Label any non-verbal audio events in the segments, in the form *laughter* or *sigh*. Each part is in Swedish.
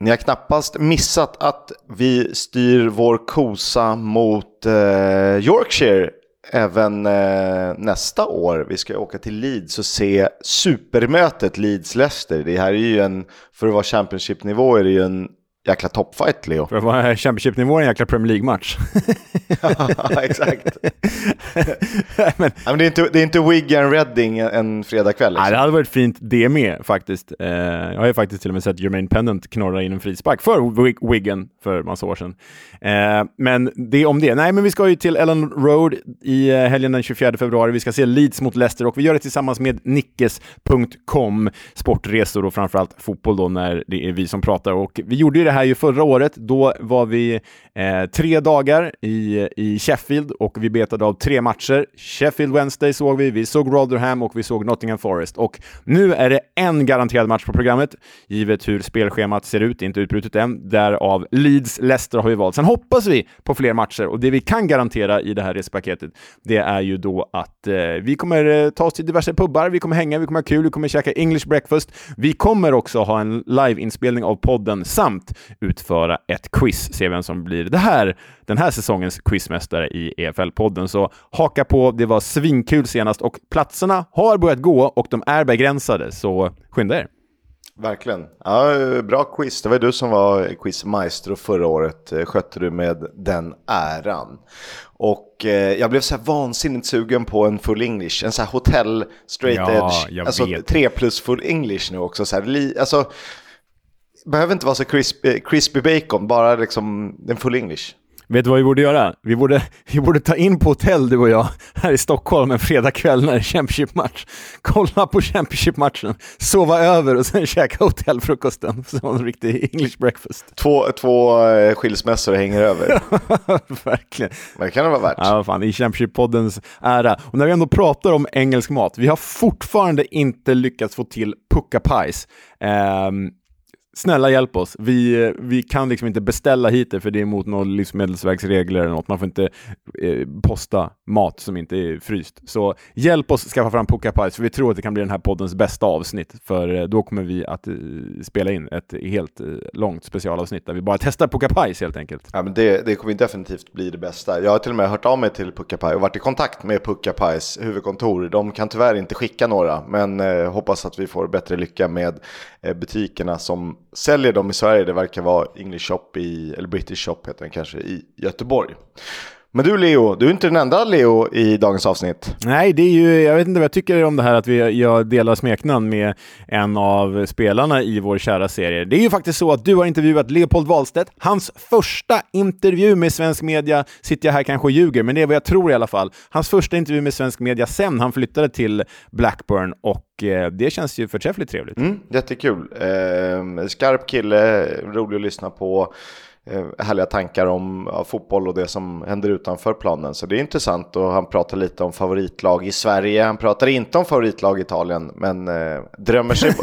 Ni har knappast missat att vi styr vår kosa mot eh, Yorkshire även eh, nästa år. Vi ska åka till Leeds och se supermötet Leeds-Leicester. Det här är ju en, för att vara Championship-nivå är det ju en jäkla toppfight, Leo. För att vara Championship-nivå en jäkla Premier League-match. *laughs* ja, exakt. *laughs* men, men det, är inte, det är inte Wigan Reading en fredagkväll. Liksom. Nej, det hade varit fint det med faktiskt. Eh, jag har ju faktiskt till och med sett Jermaine Pennant knorra in en frispark för Wigan för massa år sedan. Eh, men det om det. Nej, men vi ska ju till Ellen Road i eh, helgen den 24 februari. Vi ska se Leeds mot Leicester och vi gör det tillsammans med Nickes.com, sportresor och framförallt fotboll då när det är vi som pratar. Och vi gjorde ju det här ju förra året. Då var vi eh, tre dagar i, i Sheffield och vi betade av tre matcher. Sheffield Wednesday såg vi, vi såg Rotherham och vi såg Nottingham Forest. Och nu är det en garanterad match på programmet, givet hur spelschemat ser ut. Inte utbrutet än. Därav Leeds-Leicester har vi valt. Sen hoppas vi på fler matcher och det vi kan garantera i det här resepaketet, det är ju då att eh, vi kommer eh, ta oss till diverse pubbar, vi kommer hänga, vi kommer ha kul, vi kommer käka English breakfast. Vi kommer också ha en liveinspelning av podden samt utföra ett quiz, se vem som blir det här, den här säsongens quizmästare i EFL-podden. Så haka på, det var svinkul senast och platserna har börjat gå och de är begränsade, så skynda er. Verkligen. Ja, bra quiz. Det var du som var quizmaestro förra året. Skötte du med den äran. Och eh, jag blev så här vansinnigt sugen på en full English. En så här hotell straight ja, edge. Alltså vet. tre plus full English nu också. Så här, li, alltså, behöver inte vara så crispy, crispy bacon, bara liksom en full English. Vet du vad vi borde göra? Vi borde, *laughs* vi borde ta in på hotell, du och jag, här i Stockholm en fredagkväll när det är Championship-match. Kolla på Championship-matchen, sova över och sen *laughs* käka hotellfrukosten *laughs* som en riktig English breakfast. Två, två eh, skilsmässor hänger över. Verkligen. Men det kan det vara värt. Ja, fan, i Championship-poddens ära. Och när vi ändå pratar om engelsk mat, vi har fortfarande inte lyckats få till pucka pies. Um, snälla hjälp oss. Vi, vi kan liksom inte beställa hit det för det är mot några livsmedelsverksregler eller något. Man får inte eh, posta mat som inte är fryst. Så hjälp oss skaffa fram Pucka Pies för vi tror att det kan bli den här poddens bästa avsnitt. För eh, då kommer vi att eh, spela in ett helt eh, långt specialavsnitt där vi bara testar Pucka Pies helt enkelt. Ja, men det, det kommer definitivt bli det bästa. Jag har till och med hört av mig till Pucka Pie och varit i kontakt med Pucka Pies huvudkontor. De kan tyvärr inte skicka några, men eh, hoppas att vi får bättre lycka med eh, butikerna som säljer dem i Sverige. Det verkar vara English Shop, i, eller British Shop heter den kanske, i Göteborg. Men du Leo, du är inte den enda Leo i dagens avsnitt. Nej, det är ju, jag vet inte vad jag tycker om det här att vi, jag delar smeknamn med en av spelarna i vår kära serie. Det är ju faktiskt så att du har intervjuat Leopold Wahlstedt. Hans första intervju med svensk media, sitter jag här kanske och ljuger, men det är vad jag tror i alla fall. Hans första intervju med svensk media sen han flyttade till Blackburn och eh, det känns ju förträffligt trevligt. Mm, jättekul. Eh, skarp kille, rolig att lyssna på. Eh, härliga tankar om ja, fotboll och det som händer utanför planen. Så det är intressant och han pratar lite om favoritlag i Sverige. Han pratar inte om favoritlag i Italien, men eh, drömmer sig... *laughs*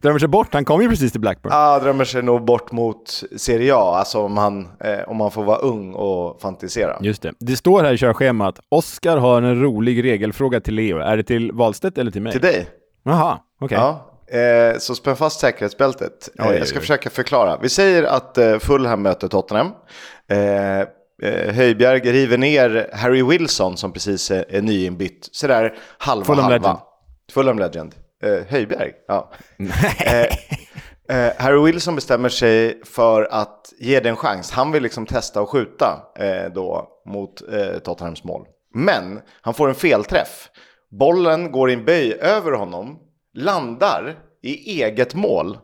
drömmer sig bort? Han kom ju precis till Blackburn. Ja, drömmer sig nog bort mot Serie A, alltså om han, eh, om han får vara ung och fantisera. Just det. Det står här i körschemat, Oskar har en rolig regelfråga till Leo. Är det till Wahlstedt eller till mig? Till dig. Jaha, okej. Okay. Ja. Eh, så spänn fast säkerhetsbältet. Eh, jag ska försöka förklara. Vi säger att eh, Fulham möter Tottenham. Eh, eh, Höjbjerg river ner Harry Wilson som precis är, är nyinbytt. Sådär halva Fulham halva. Legend. Fulham Legend. Eh, Höjbjerg, ja. Eh, eh, Harry Wilson bestämmer sig för att ge det en chans. Han vill liksom testa och skjuta eh, då mot eh, Tottenhams mål. Men han får en felträff. Bollen går i en böj över honom landar i eget mål,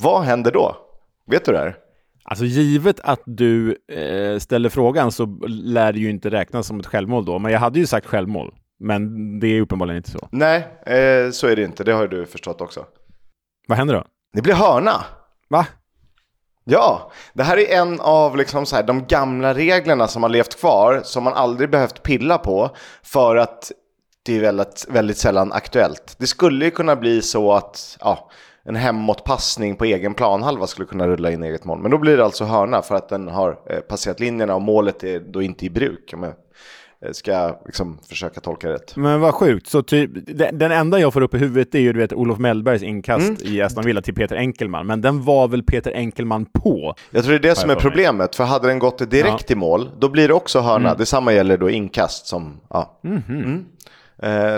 vad händer då? Vet du det här? Alltså givet att du eh, ställer frågan så lär det ju inte räknas som ett självmål då. Men jag hade ju sagt självmål. Men det är uppenbarligen inte så. Nej, eh, så är det inte. Det har du förstått också. Vad händer då? Det blir hörna. Va? Ja, det här är en av liksom så här, de gamla reglerna som har levt kvar, som man aldrig behövt pilla på, för att det är väldigt, väldigt sällan aktuellt. Det skulle ju kunna bli så att ja, en hemåtpassning på egen planhalva skulle kunna rulla in eget mål. Men då blir det alltså hörna för att den har eh, passerat linjerna och målet är då inte i bruk. Men ska jag liksom försöka tolka rätt. Men vad sjukt. Så typ, den, den enda jag får upp i huvudet är ju du vet, Olof Mellbergs inkast mm. i Aston Villa till Peter Enkelman. Men den var väl Peter Enkelman på? Jag tror det är det som är problemet. För hade den gått direkt ja. i mål, då blir det också hörna. Mm. Detsamma gäller då inkast som... Ja. Mm -hmm. Uh,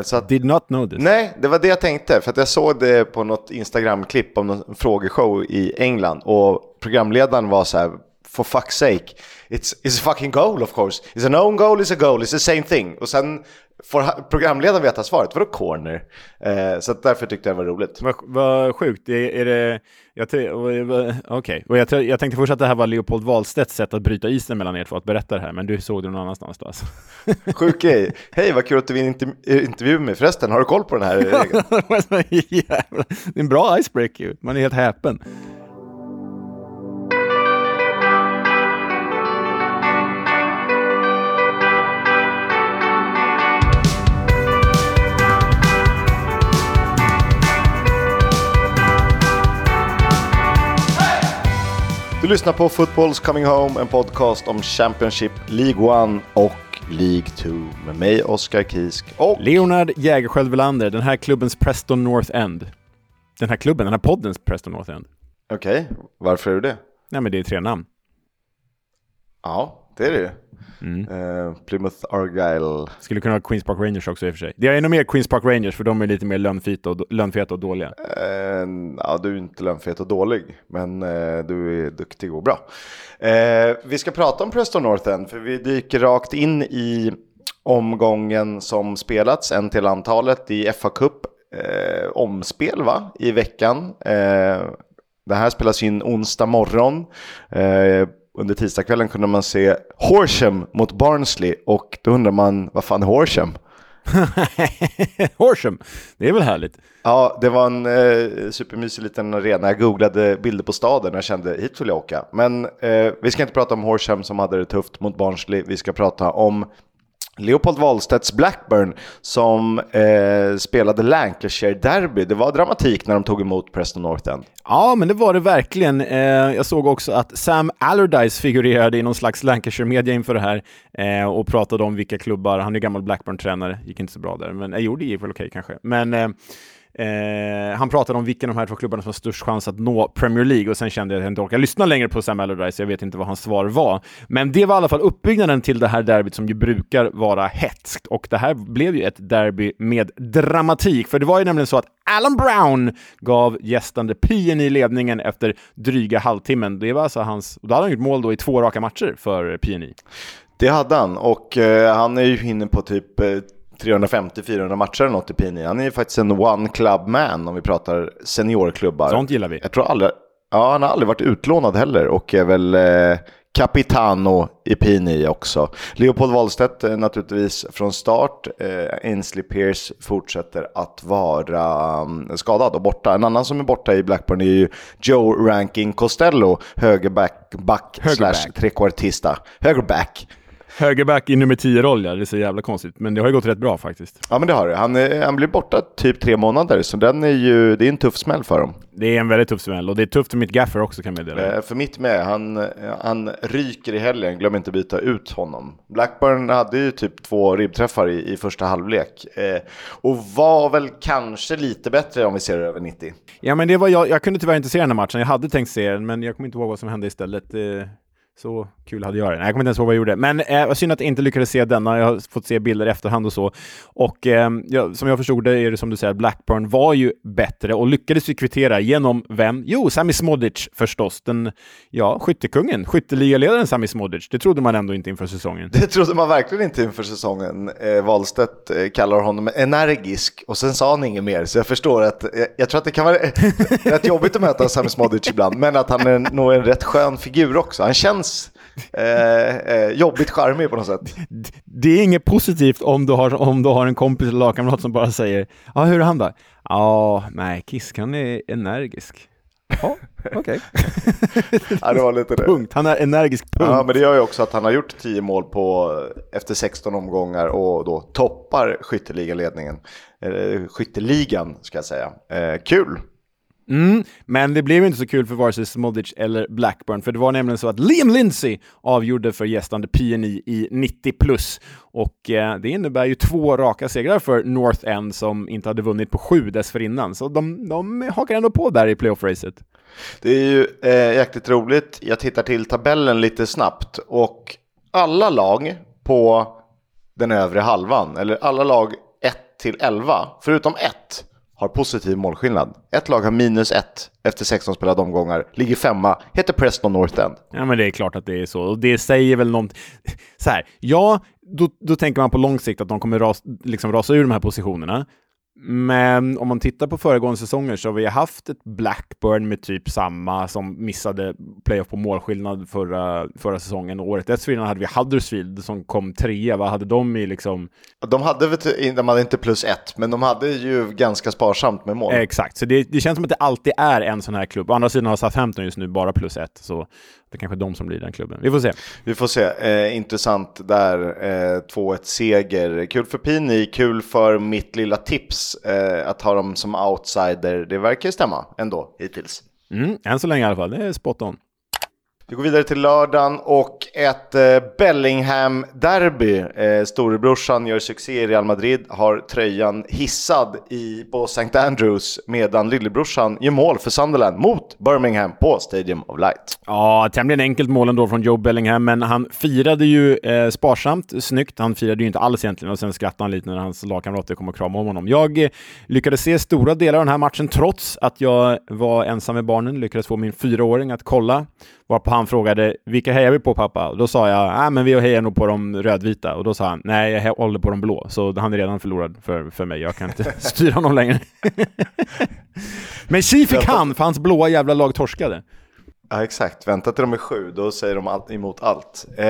så att, Did not know this. Nej, det var det jag tänkte. För att jag såg det på något Instagram-klipp om någon frågeshow i England. Och programledaren var så här, for fuck's sake, it's, it's a fucking goal of course. It's an own goal, it's a goal, it's the same thing. Och sen får programledaren veta svaret, vadå corner? Eh, så därför tyckte jag det var roligt. Vad va sjukt, är, är det... Okej, okay. och jag, jag, tänkte först att det här var Leopold Wahlstedts sätt att bryta isen mellan er två, att berätta det här, men du såg det någon annanstans då alltså. *laughs* Sjuk grej. Hej, vad kul att du vill intervjua mig förresten, har du koll på den här *laughs* regeln? det är en bra icebreaker, man är helt häpen. Du lyssnar på Footballs Coming Home, en podcast om Championship, League 1 och League 2 med mig, Oskar Kisk och Leonard Jägerskiöld Welander, den här klubbens Preston North End. Den här klubben, den här poddens Preston North End. Okej, okay. varför är du det? Nej, men det är tre namn. Ja, det är det ju. Mm. Uh, Plymouth Argyle. Skulle kunna ha Queens Park Rangers också i och för sig. Det är nog mer Queens Park Rangers för de är lite mer lönfeta och, lönfeta och dåliga. Uh, ja, du är inte lönfet och dålig, men uh, du är duktig och bra. vi ska prata om Preston North End, för vi dyker rakt in i omgången som spelats, en till antalet i FA Cup. omspel va, i veckan. det här spelas in onsdag morgon under tisdagskvällen kunde man se Horsham mot Barnsley och då undrar man vad fan är Horsham? *laughs* Horsham, det är väl härligt? Ja, det var en eh, supermysig liten arena. Jag googlade bilder på staden och kände hit vill jag åka. Men eh, vi ska inte prata om Horsham som hade det tufft mot Barnsley. Vi ska prata om Leopold Wahlstedts Blackburn som eh, spelade Lancashire Derby. Det var dramatik när de tog emot Preston North End. Ja, men det var det verkligen. Eh, jag såg också att Sam Allardyce figurerade i någon slags Lancashire-media inför det här eh, och pratade om vilka klubbar, han är gammal Blackburn-tränare, gick inte så bra där, men jag gjorde det gick väl okej kanske. Men eh, eh, han pratade om vilken av de här två klubbarna som har störst chans att nå Premier League och sen kände jag att jag inte orkar lyssna längre på Sam Allardyce, jag vet inte vad hans svar var. Men det var i alla fall uppbyggnaden till det här derbyt som ju brukar vara hetskt och det här blev ju ett derby med dramatik, för det var ju nämligen så att Alan Brown gav gästande PNI ledningen efter dryga halvtimmen. Det var alltså hans, och då hade han gjort mål då i två raka matcher för PNI. Det hade han och eh, han är ju inne på typ eh, 350-400 matcher eller något i Pini. Han är ju faktiskt en one club man om vi pratar seniorklubbar. Sånt gillar vi. Jag tror aldrig, ja, han har aldrig varit utlånad heller och är väl eh, Capitano i Pini också. Leopold Wahlstedt eh, naturligtvis från start. Eh, Ainsley Pierce fortsätter att vara um, skadad och borta. En annan som är borta i Blackburn är ju Joe Ranking Costello, högerback back, högerback. slash trekvartista. Högerback. Högerback i nummer 10-roll, ja. Det är så jävla konstigt. Men det har ju gått rätt bra faktiskt. Ja, men det har det. Han, han blir borta typ tre månader, så den är ju, det är en tuff smäll för dem. Det är en väldigt tuff smäll, och det är tufft för mitt gaffer också kan jag meddela. Eh, för mitt med. Han, han ryker i helgen, glöm inte byta ut honom. Blackburn hade ju typ två ribbträffar i, i första halvlek. Eh, och var väl kanske lite bättre om vi ser det över 90. Ja, men det var jag, jag kunde tyvärr inte se den här matchen. Jag hade tänkt se den, men jag kommer inte ihåg vad som hände istället. Eh, så kul hade jag det. Nej, jag kommer inte ens ihåg vad jag gjorde. Men eh, synd att jag inte lyckades se denna. Jag har fått se bilder i efterhand och så. Och eh, ja, som jag förstod det är det som du säger, Blackburn var ju bättre och lyckades ju kvittera genom vem? Jo, Sami Smodic förstås. Den, ja, skyttekungen, skytteligaledaren Sami Smodic. Det trodde man ändå inte inför säsongen. Det trodde man verkligen inte inför säsongen. Eh, Wahlstedt eh, kallar honom energisk och sen sa han inget mer. Så jag förstår att, jag, jag tror att det kan vara *laughs* rätt jobbigt att möta Sami Smodic ibland, men att han är nog en rätt skön figur också. Han känns känns *laughs* eh, eh, jobbigt charmig på något sätt. Det är inget positivt om du har, om du har en kompis eller lagkamrat som bara säger ja, hur är han då? Ja, nej, Kisk han är energisk. Ja, okej. Okay. *laughs* ja, det var lite det. Punkt. Han är energisk, punkt. Ja, men det gör ju också att han har gjort 10 mål på, efter 16 omgångar och då toppar skytteligaledningen. Eh, skytteligan, ska jag säga. Eh, kul! Mm, men det blev inte så kul för vare sig Smodic eller Blackburn, för det var nämligen så att Liam Lindsay avgjorde för gästande PNI i 90 plus. Och eh, det innebär ju två raka segrar för North End som inte hade vunnit på sju dessförinnan. Så de, de hakar ändå på där i playoff-racet. Det är ju eh, jäkligt roligt. Jag tittar till tabellen lite snabbt och alla lag på den övre halvan, eller alla lag 1 till 11, förutom ett, har positiv målskillnad. Ett lag har minus ett efter 16 spelade omgångar, ligger femma, heter Preston North End. Ja, men det är klart att det är så. Och det säger väl någonting. Så här, ja, då, då tänker man på lång sikt att de kommer ras, liksom rasa ur de här positionerna. Men om man tittar på föregående säsonger så har vi haft ett Blackburn med typ samma som missade playoff på målskillnad förra, förra säsongen. Året dessförinnan hade vi Huddersfield som kom trea. Vad hade de i liksom? De hade, de hade inte plus ett, men de hade ju ganska sparsamt med mål. Exakt, så det, det känns som att det alltid är en sån här klubb. Å andra sidan har Southampton just nu bara plus ett, så det är kanske är de som blir den klubben. Vi får se. Vi får se. Eh, intressant där. Eh, 2-1 seger. Kul för Pini, kul för mitt lilla tips eh, att ha dem som outsider. Det verkar stämma ändå hittills. Mm, än så länge i alla fall. Det är spot on. Vi går vidare till lördagen och ett eh, Bellingham-derby. Eh, storebrorsan gör succé i Real Madrid, har tröjan hissad i, på St. Andrews medan lillebrorsan gör mål för Sunderland mot Birmingham på Stadium of Light. Ja, tämligen enkelt mål ändå från Joe Bellingham, men han firade ju eh, sparsamt, snyggt. Han firade ju inte alls egentligen och sen skrattade han lite när hans lagkamrater kom och kramade om honom. Jag eh, lyckades se stora delar av den här matchen trots att jag var ensam med barnen, lyckades få min fyraåring att kolla Varpå han frågade vilka hejar vi på pappa? Och då sa jag, nej men vi hejar nog på de rödvita. Och då sa han, nej jag håller på de blå. Så han är redan förlorad för, för mig, jag kan inte *laughs* styra honom längre. *laughs* men tji fick han, för hans blåa jävla lag torskade. Ja, exakt. Vänta till de är sju, då säger de allt emot allt. Eh,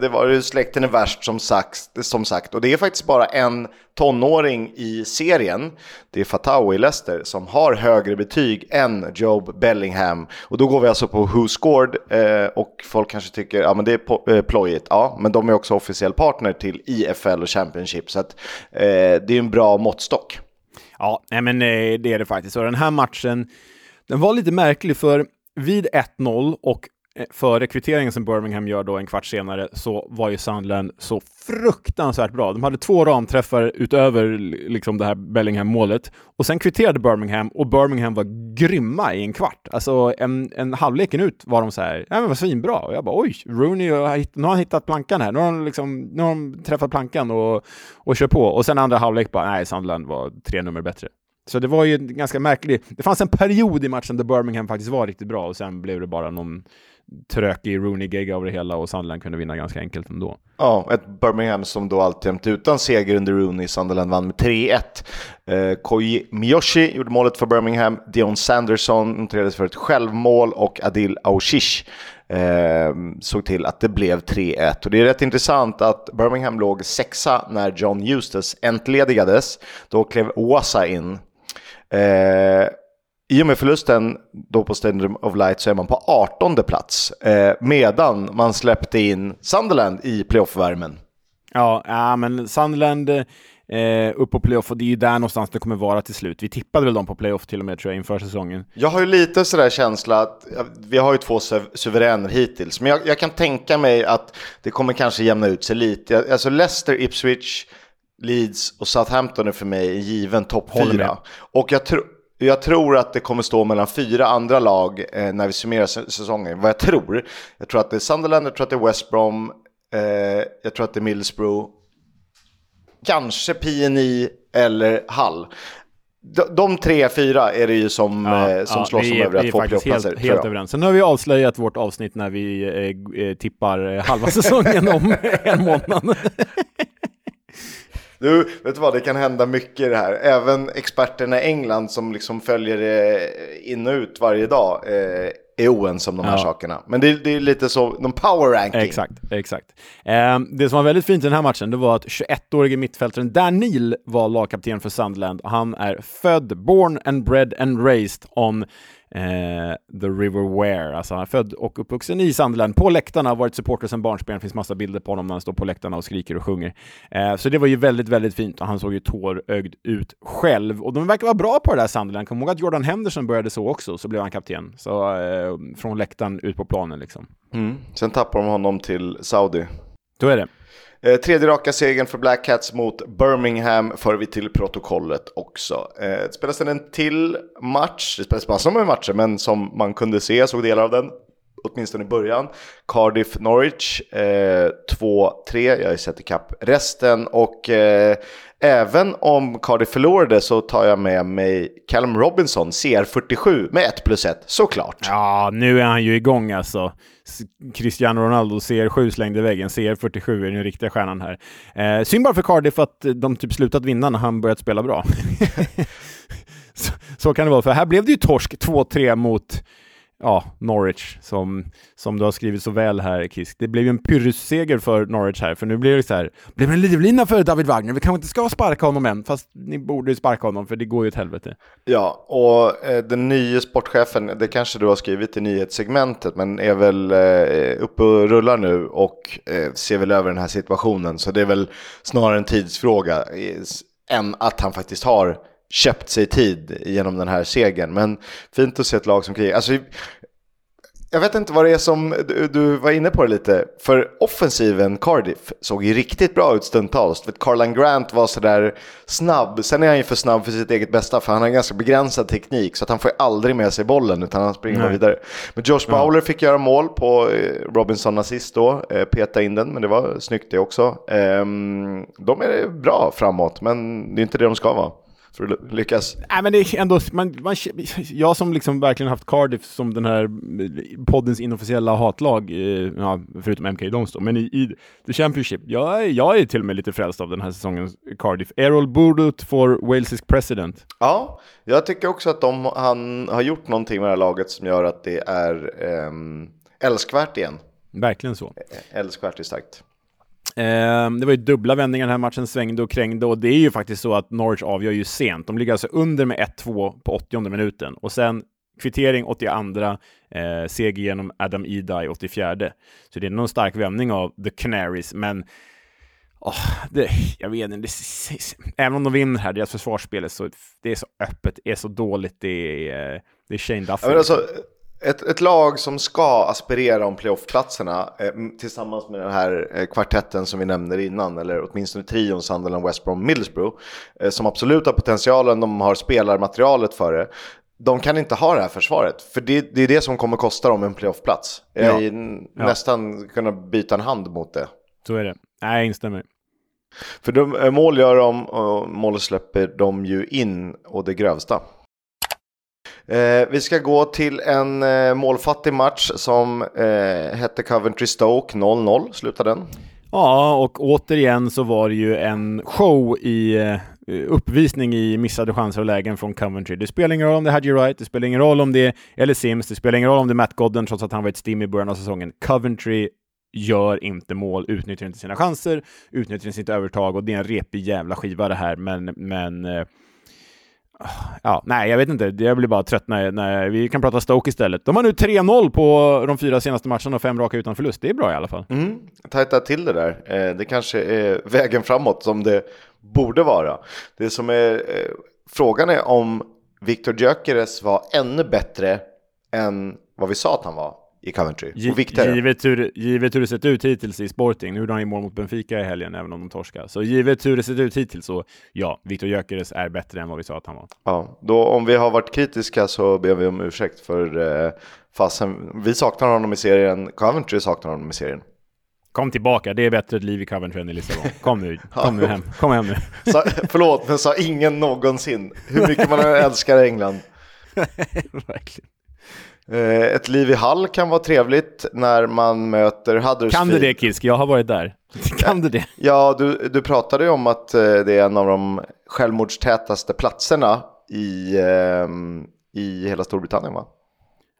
det var ju släkten är värst som sagt, som sagt. Och det är faktiskt bara en tonåring i serien, det är Fatawi i Leicester, som har högre betyg än Job Bellingham. Och då går vi alltså på Who Scored eh, och folk kanske tycker ja men det är eh, plojigt. Ja, men de är också officiell partner till IFL och Championship, så att eh, det är en bra måttstock. Ja, men eh, det är det faktiskt. Och den här matchen, den var lite märklig för vid 1-0 och eh, före kvitteringen som Birmingham gör då en kvart senare så var ju Sunderland så fruktansvärt bra. De hade två ramträffar utöver liksom det här Bellingham-målet och sen kvitterade Birmingham och Birmingham var grymma i en kvart. Alltså en, en halvleken ut var de så här, ja men vad svinbra. Och jag bara oj, Rooney, nu har han hittat plankan här. Nu har de, liksom, nu har de träffat plankan och, och kör på. Och sen andra halvlek bara, nej, Sunderland var tre nummer bättre. Så det var ju ganska märkligt. Det fanns en period i matchen där Birmingham faktiskt var riktigt bra och sen blev det bara någon trökig Rooney-gegga av det hela och Sunderland kunde vinna ganska enkelt ändå. Ja, ett Birmingham som då alltjämt utan seger under Rooney. Sunderland vann med 3-1. Eh, Koji Miyoshi gjorde målet för Birmingham. Dion Sanderson noterades för ett självmål och Adil Aushish eh, såg till att det blev 3-1. Och det är rätt intressant att Birmingham låg sexa när John Eustace entledigades. Då klev Oasa in Eh, I och med förlusten då på Stadium of Light så är man på 18 plats. Eh, medan man släppte in Sunderland i playoff-värmen. Ja, ja, men Sunderland eh, upp på playoff och det är ju där någonstans det kommer vara till slut. Vi tippade väl dem på playoff till och med tror jag inför säsongen. Jag har ju lite sådär känsla att vi har ju två suveräner hittills, men jag, jag, kan tänka mig att det kommer kanske jämna ut sig lite. Alltså Leicester, Ipswich, Leeds och Southampton är för mig en given topp fyra. Och jag, tr jag tror att det kommer stå mellan fyra andra lag eh, när vi summerar säsongen. Vad jag tror. Jag tror att det är Sunderland, jag tror att det är West Brom, eh, jag tror att det är Middlesbrough. Kanske PNI eller Hull. De, de tre, fyra är det ju som, ja, eh, som ja, slåss om övriga två platser. Helt, helt överens. Sen har vi avslöjat vårt avsnitt när vi eh, eh tippar halva *laughs* säsongen om en månad. *laughs* Du, vet du vad, det kan hända mycket i det här. Även experterna i England som liksom följer det in och ut varje dag eh, är oense om de här ja. sakerna. Men det, det, är lite så, de power ranking. Exakt, exakt. Eh, det som var väldigt fint i den här matchen, det var att 21-årige mittfältaren Dan Neil var lagkapten för Sunderland. Han är född, born and bred and raised on Uh, the River Ware. Alltså han är född och uppvuxen i Sunderland. På läktarna, har varit supporter sedan barnsben. Det finns massa bilder på honom när han står på läktarna och skriker och sjunger. Eh, så det var ju väldigt, väldigt fint och han såg ju tårögd ut själv. Och de verkar vara bra på det där Sunderland. Kom ihåg att Jordan Henderson började så också, så blev han kapten. Så eh, från läktaren ut på planen liksom. Mm. Sen tappar de honom till Saudi. Så är det. Eh, tredje raka segern för Black Cats mot Birmingham för vi till protokollet också. Eh, det spelas en till match, det spelas massor med matcher, men som man kunde se, jag såg delar av den, åtminstone i början. Cardiff-Norwich eh, 2-3, jag har sett ikapp resten och eh, även om Cardiff förlorade så tar jag med mig Callum Robinson, CR47 med 1 plus 1, såklart. Ja, nu är han ju igång alltså. Cristiano Ronaldo CR7 slängde i väggen, CR47 är den riktiga stjärnan här. Eh, synd bara för Cardiff att de typ slutat vinna när han börjat spela bra. *laughs* *laughs* så, så, kan det vara, för här blev det ju torsk 2-3 mot ja, Norwich, som, som du har skrivit så väl här, Kisk. Det blev ju en pyrrusseger för Norwich här, för nu blir det så här, blev en livlina för David Wagner, vi kanske inte ska sparka honom än, fast ni borde ju sparka honom, för det går ju åt helvete. Ja, och eh, den nya sportchefen, det kanske du har skrivit i nyhetssegmentet, men är väl eh, uppe och rullar nu och eh, ser väl över den här situationen, så det är väl snarare en tidsfråga eh, än att han faktiskt har köpt sig tid genom den här segern. Men fint att se ett lag som krigar. Alltså, jag vet inte vad det är som, du, du, var inne på det lite, för offensiven Cardiff såg ju riktigt bra ut stundtals. Carlan Grant var sådär snabb, sen är han ju för snabb för sitt eget bästa för han har ganska begränsad teknik så att han får ju aldrig med sig bollen utan han springer bara vidare. Men Josh Bowler fick göra mål på eh, Robinson assist då, eh, peta in den, men det var snyggt det också. Ehm, de är bra framåt, men det är inte det de ska vara för att lyckas. Nej, men det är ändå, man, man, jag som liksom verkligen haft Cardiff som den här poddens inofficiella hatlag, eh, ja, förutom MK Dons då, men i, i The Championship, jag, jag är till och med lite frälst av den här säsongens Cardiff. Errol Burduth for Walesisk president. Ja, jag tycker också att de, han har gjort någonting med det här laget som gör att det är eh, älskvärt igen. Verkligen så. Älskvärt är starkt. Eh, det var ju dubbla vändningar den här matchen, svängde och krängde och det är ju faktiskt så att Norwich avgör ju sent. De ligger alltså under med 1-2 på 80 minuten och sen kvittering 82, eh, seger genom Adam Edi 84. Så det är någon stark vändning av The Canaries, men oh, det, jag vet inte, även om de vinner här, deras försvarsspel är så, det är så öppet, det är så dåligt, det är, eh, det är Shane Duffy. Ja, ett, ett, lag som ska aspirera om playoffplatserna eh, tillsammans med den här eh, kvartetten som vi nämnde innan, eller åtminstone trion Sunderland, West Brom, Middlesbrough, eh, som absolut har potentialen, de har spelarmaterialet för det. De kan inte ha det här försvaret, för det, det är det som kommer kosta dem en playoffplats. Ja. Jag nästan kunna byta en hand mot det. Så är det. Nej, jag instämmer. För de, eh, mål gör de och mål släpper de ju in och det grövsta. Eh, vi ska gå till en eh, målfattig match som eh, hette Coventry Stoke 0-0, slutade den. Ja, och återigen så var det ju en show i eh, uppvisning i missade chanser och lägen från Coventry. Det spelar ingen roll om det är Hadji Wright, det spelar ingen roll om det är Ellis Sims, det spelar ingen roll om det är Matt Godden trots att han var ett stim i början av säsongen. Coventry gör inte mål, utnyttjar inte sina chanser, utnyttjar inte sitt övertag och det är en repig jävla skiva det här, men, men eh, Ja, nej, jag vet inte. Jag blir bara trött när, när vi kan prata Stoke istället. De har nu 3-0 på de fyra senaste matcherna och fem raka utan förlust. Det är bra i alla fall. Mm, tajta till det där. Eh, det kanske är vägen framåt som det borde vara. Det som är eh, frågan är om Victor Gyökeres var ännu bättre än vad vi sa att han var i Coventry. Och givet, hur, givet hur det sett ut hittills i Sporting, nu gjorde han ju mål mot Benfica i helgen även om de torskar. Så givet hur det sett ut hittills så ja, Viktor Gyökeres är bättre än vad vi sa att han var. Ja, då om vi har varit kritiska så ber vi om ursäkt för eh, fasen. Vi saknar honom i serien, Coventry saknar honom i serien. Kom tillbaka, det är bättre ett liv i Coventry än i Lissabon. Kom nu, *laughs* kom nu hem, kom hem nu. *laughs* Sa, förlåt, men sa ingen någonsin. Hur mycket man älskar England. *laughs* Verkligen. Eh, ett liv i Hall kan vara trevligt när man möter Huddersfield. Kan du det Kisk? Jag har varit där. *laughs* Kan du det? Ja, du, du pratade ju om att eh, det är en av de självmordstätaste platserna i, um, i hela Storbritannien va?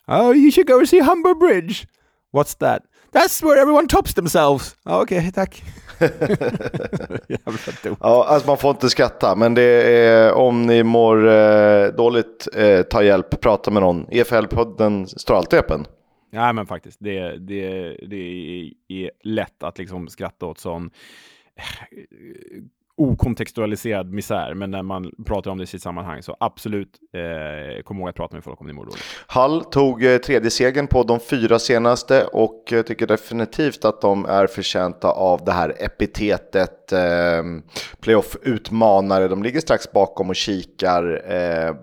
Oh, you should go and see Humber Bridge. What's that? That's where everyone tops themselves. Oh, Okej, okay, tack. *laughs* ja, alltså man får inte skratta, men det är om ni mår eh, dåligt, eh, ta hjälp, prata med någon. EFL-podden står alltid öppen. Ja, men faktiskt. Det, det, det är lätt att liksom skratta åt sån okontextualiserad misär, men när man pratar om det i sitt sammanhang så absolut eh, kom ihåg att prata med folk om din mordor. Hall tog eh, tredje segern på de fyra senaste och eh, tycker definitivt att de är förtjänta av det här epitetet eh, playoff-utmanare. De ligger strax bakom och kikar. Eh,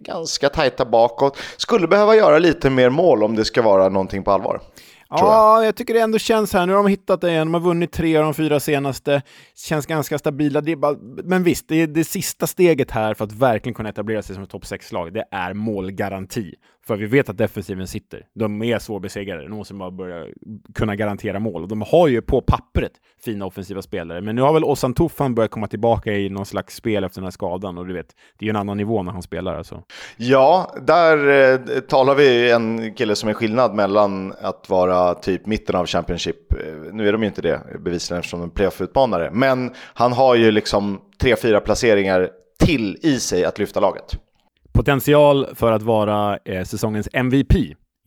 ganska tajta bakåt. Skulle behöva göra lite mer mål om det ska vara någonting på allvar. Ja, jag. jag. tycker det ändå känns här. Nu har de hittat det igen. De har vunnit tre av de fyra senaste. Känns ganska stabila. Bara, men visst, det, är det sista steget här för att verkligen kunna etablera sig som ett topp 6-lag. Det är målgaranti. För vi vet att defensiven sitter. De är svårbesegrade. De måste bara börja kunna garantera mål. Och de har ju på pappret fina offensiva spelare. Men nu har väl Ossan Tuffan börjat komma tillbaka i någon slags spel efter den här skadan. Och du vet, det är ju en annan nivå när han spelar alltså. Ja, där eh, talar vi en kille som är skillnad mellan att vara typ mitten av Championship. Eh, nu är de ju inte det bevisligen eftersom de är playoff-utmanare. Men han har ju liksom tre, fyra placeringar till i sig att lyfta laget potential för att vara eh, säsongens MVP.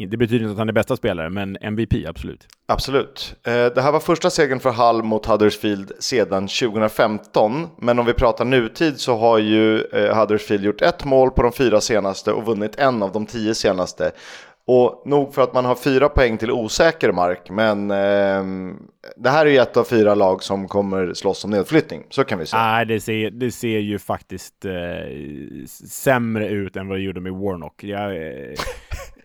Det betyder inte att han är bästa spelare, men MVP absolut. Absolut. Eh, det här var första segern för Hull mot Huddersfield sedan 2015. Men om vi pratar nutid så har ju eh, Huddersfield gjort ett mål på de fyra senaste och vunnit en av de tio senaste. Och nog för att man har fyra poäng till osäker mark, men eh, det här är ju ett av fyra lag som kommer slåss om nedflyttning. Så kan vi säga. Nej, det ser, det ser ju faktiskt eh, sämre ut än vad det gjorde med Warnock. Jag, eh, *laughs*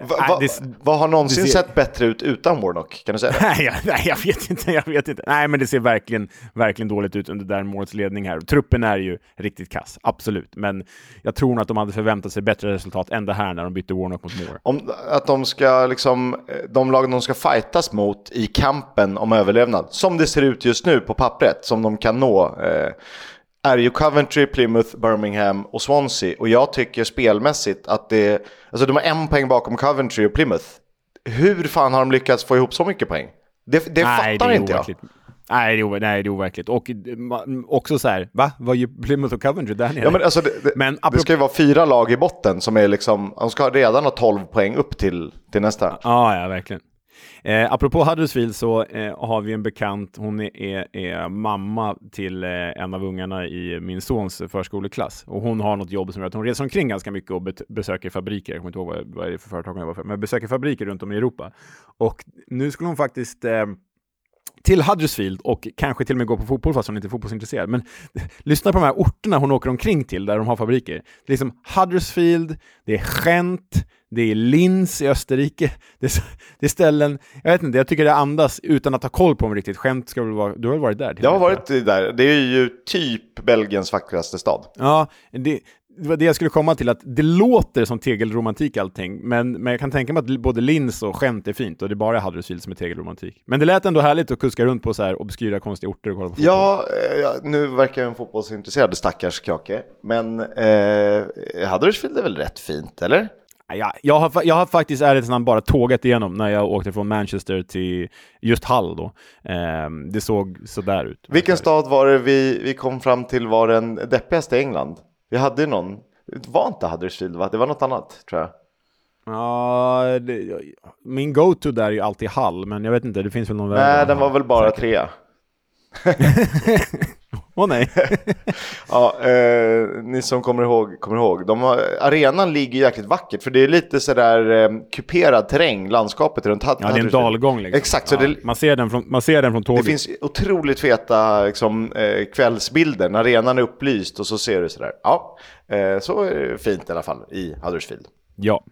Va, va, det, vad har någonsin ser... sett bättre ut utan Warnock? Kan du säga det? *laughs* nej, jag, nej, jag vet inte. Jag vet inte. Nej, men det ser verkligen, verkligen dåligt ut under Darren ledning här. Truppen är ju riktigt kass, absolut. Men jag tror nog att de hade förväntat sig bättre resultat än det här när de bytte Warnock mot Moore. Om, att de ska liksom, de lag de ska fightas mot i kampen om överlevnad, som det ser ut just nu på pappret, som de kan nå. Eh, är ju Coventry, Plymouth, Birmingham och Swansea. Och jag tycker spelmässigt att det... Alltså de har en poäng bakom Coventry och Plymouth. Hur fan har de lyckats få ihop så mycket poäng? Det, det Nej, fattar det inte jag. Nej, det är, nej, det är overkligt. Och också så här, va? Vad gör Plymouth och Coventry där nere? Ja, men alltså det, det, men det ska ju vara fyra lag i botten som är liksom, de ska redan ha 12 poäng upp till, till nästa. Ja, ja, verkligen. Eh, apropå Huddersfield så eh, har vi en bekant, hon är, är, är mamma till eh, en av ungarna i min sons förskoleklass. Och hon har något jobb som gör att hon reser omkring ganska mycket och besöker fabriker. Jag kommer inte ihåg vad, vad är det för företag hon jobbar för, men besöker fabriker runt om i Europa. Och nu skulle hon faktiskt eh, till Huddersfield och kanske till och med gå på fotboll fast hon inte är fotbollsintresserad. Men *laughs* lyssna på de här orterna hon åker omkring till där de har fabriker. Det är liksom Huddersfield, det är Gent, det är Linz i Österrike. *laughs* Det är, det är, ställen, jag vet inte, jag tycker det andas utan att ha koll på dem riktigt. Gent ska väl vara, du har väl varit där? Jag har varit där. Det är ju typ Belgiens vackraste stad. Ja, det, det var det jag skulle komma till, att det låter som tegelromantik allting, men, men jag kan tänka mig att både Linz och Gent är fint och det är bara Huddersfield som är tegelromantik. Men det lät ändå härligt att kuska runt på så här obskyra konstiga orter och kolla på fotboll. Ja, ja nu verkar jag en fotbollsintresserad stackars kake, men eh, Huddersfield är väl rätt fint, eller? Ja, jag, har, jag har faktiskt ärligt talat bara tågat igenom när jag åkte från Manchester till just Hull då. Eh, det såg sådär ut. Vilken stad var det vi, vi kom fram till var den deppigaste i England? Vi hade ju någon, det var inte Huddersfield va? Det var något annat tror jag. Ja, det, min go-to där är ju alltid Hall, men jag vet inte, det finns väl någon Nej, den var väl bara Säkert. trea. *laughs* Åh oh, nej. *laughs* ja, eh, ni som kommer ihåg, kommer ihåg. De har, arenan ligger jäkligt vackert för det är lite sådär eh, kuperad terräng, landskapet runt Ja, det är en dalgång liksom. Exakt. Ja, så det, man, ser den från, man ser den från tåget. Det finns otroligt feta liksom, eh, kvällsbilder när arenan är upplyst och så ser du sådär. Ja, eh, så är det fint i alla fall i Huddersfield. Ja.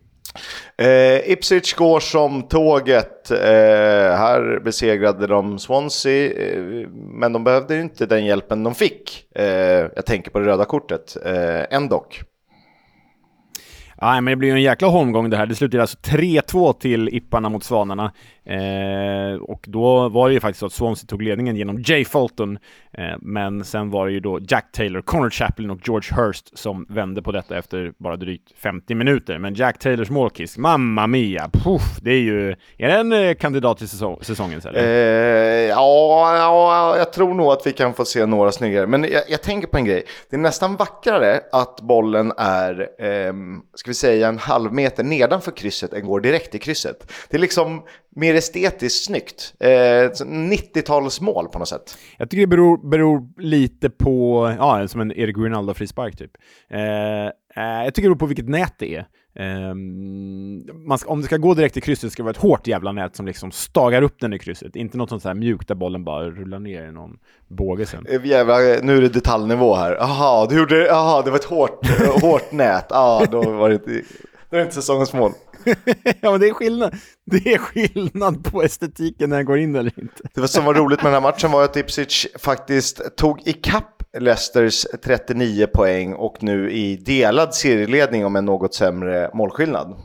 Eh, Ipswich går som tåget. Eh, här besegrade de Swansea, eh, men de behövde ju inte den hjälpen de fick. Eh, jag tänker på det röda kortet, eh, ändå. Ja, men det blir ju en jäkla holmgång det här. Det slutade alltså 3-2 till Ipparna mot Svanarna. Eh, och då var det ju faktiskt så att Swansea tog ledningen genom Jay Fulton. Eh, men sen var det ju då Jack Taylor, Connor Chaplin och George Hurst som vände på detta efter bara drygt 50 minuter. Men Jack Taylors målkiss, mamma mia! Puff, det är ju... Är det en eh, kandidat till säsong, säsongens eller? Eh, ja, ja, jag tror nog att vi kan få se några snyggare. Men jag, jag tänker på en grej. Det är nästan vackrare att bollen är, eh, ska vi säga, en halv meter nedanför krysset än går direkt i krysset. Det är liksom mer estetiskt snyggt. Eh, 90-talsmål på något sätt. Jag tycker det beror, beror lite på, ja, som en Erik Rinaldo frispark typ. Eh, eh, jag tycker det beror på vilket nät det är. Um, ska, om det ska gå direkt i krysset ska det vara ett hårt jävla nät som liksom stagar upp den i krysset. Inte något sånt här mjukt där bollen bara rullar ner i någon båge sen. Eh, jävla, nu är det detaljnivå här. Jaha, du gjorde, aha, det var ett hårt, hårt nät. Ja, då var det inte, då är det inte säsongens mål. *laughs* ja, men det är skillnad. Det är skillnad på estetiken när den går in eller inte. Det som var roligt med den här matchen var att Ipswich faktiskt tog ikapp Leicesters 39 poäng och nu i delad serieledning om en något sämre målskillnad.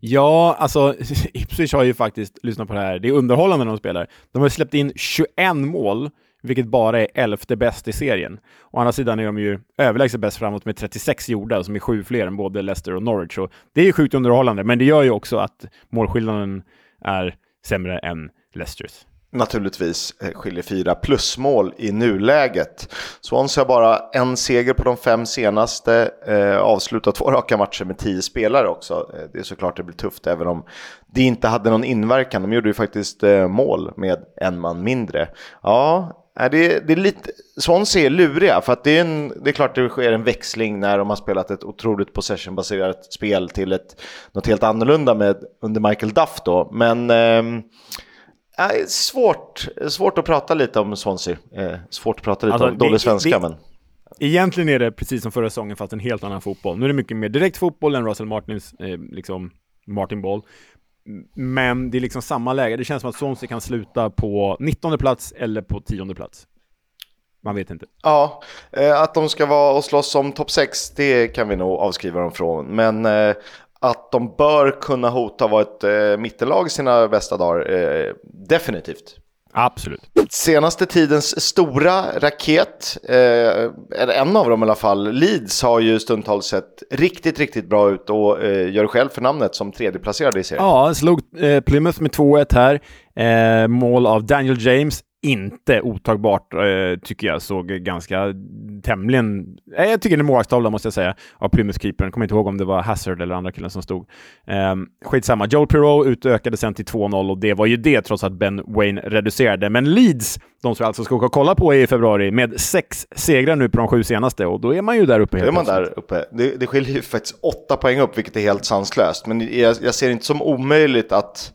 Ja, alltså *laughs* Ipswich har ju faktiskt, lyssna på det här, det är underhållande när de spelar. De har släppt in 21 mål vilket bara är elfte bäst i serien. Å andra sidan är de ju överlägset bäst framåt med 36 gjorda, som är sju fler än både Leicester och Norwich. Så det är ju sjukt underhållande, men det gör ju också att målskillnaden är sämre än Leicesters. Naturligtvis eh, skiljer fyra plusmål i nuläget. Swansea har bara en seger på de fem senaste, eh, avslutat två raka matcher med tio spelare också. Eh, det är såklart det blir tufft även om det inte hade någon inverkan. De gjorde ju faktiskt eh, mål med en man mindre. Ja, det, det är lite, Swansea är luriga för att det är, en, det är klart det sker en växling när de har spelat ett otroligt possession-baserat spel till ett, något helt annorlunda med, under Michael Duff då. Men eh, svårt, svårt att prata lite om Swansea. Eh, svårt att prata lite alltså, om dålig svenska det, men... Egentligen är det precis som förra säsongen fast en helt annan fotboll. Nu är det mycket mer direkt fotboll än Russell Martins, eh, liksom Martin Ball. Men det är liksom samma läge. Det känns som att Swansea kan sluta på 19 plats eller på 10 plats. Man vet inte. Ja, eh, att de ska vara och slåss om topp 6, det kan vi nog avskriva dem från. Men eh, att de bör kunna hota vara ett eh, mittellag i sina bästa dagar, eh, definitivt. Absolut. Senaste tidens stora raket, eh, eller en av dem i alla fall, Leeds har ju stundtals sett riktigt, riktigt bra ut och eh, gör själv för namnet som tredjeplacerade i serien. Ja, slog eh, Plymouth med 2-1 här. Eh, mål av Daniel James inte otagbart, eh, tycker jag. Såg ganska tämligen... Eh, jag tycker det är målvaktstavla, måste jag säga, av Plymouth-keepern. Kommer inte ihåg om det var Hazard eller andra killen som stod. Eh, skitsamma. Joel Pirou utökade sen till 2-0 och det var ju det, trots att Ben Wayne reducerade. Men Leeds, de som alltså ska åka och kolla på i februari, med sex segrar nu på de sju senaste och då är man ju där uppe. Då är man där uppe. Det, det skiljer ju faktiskt åtta poäng upp, vilket är helt sanslöst. Men jag, jag ser inte som omöjligt att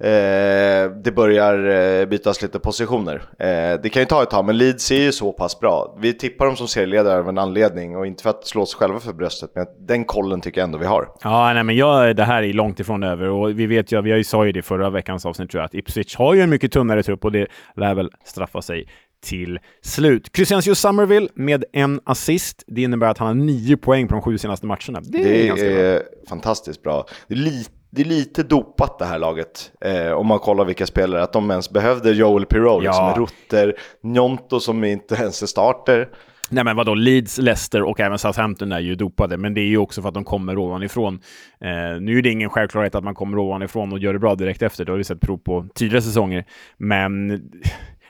eh, det börjar eh, bytas lite positioner. Eh, det kan ju ta ett tag, men Leeds är ju så pass bra. Vi tippar dem som serieledare av en anledning och inte för att slå oss själva för bröstet, men den kollen tycker jag ändå vi har. Ja, nej, men jag, det här är långt ifrån över och vi vet ju, vi sa ju det förra veckans avsnitt tror jag, att Ipswich har ju en mycket tunnare trupp och det lär väl straffa sig till slut. Crescencio Somerville med en assist. Det innebär att han har nio poäng på de sju senaste matcherna. Det är, det är bra. fantastiskt bra. Är lite det är lite dopat det här laget. Eh, om man kollar vilka spelare, att de ens behövde Joel Pirou, ja. liksom Rutter, Njonto som inte ens är starter. Nej men vadå, Leeds, Leicester och även Southampton är ju dopade, men det är ju också för att de kommer ovanifrån. Eh, nu är det ingen självklarhet att man kommer ovanifrån och gör det bra direkt efter, det har vi sett prov på tidigare säsonger. Men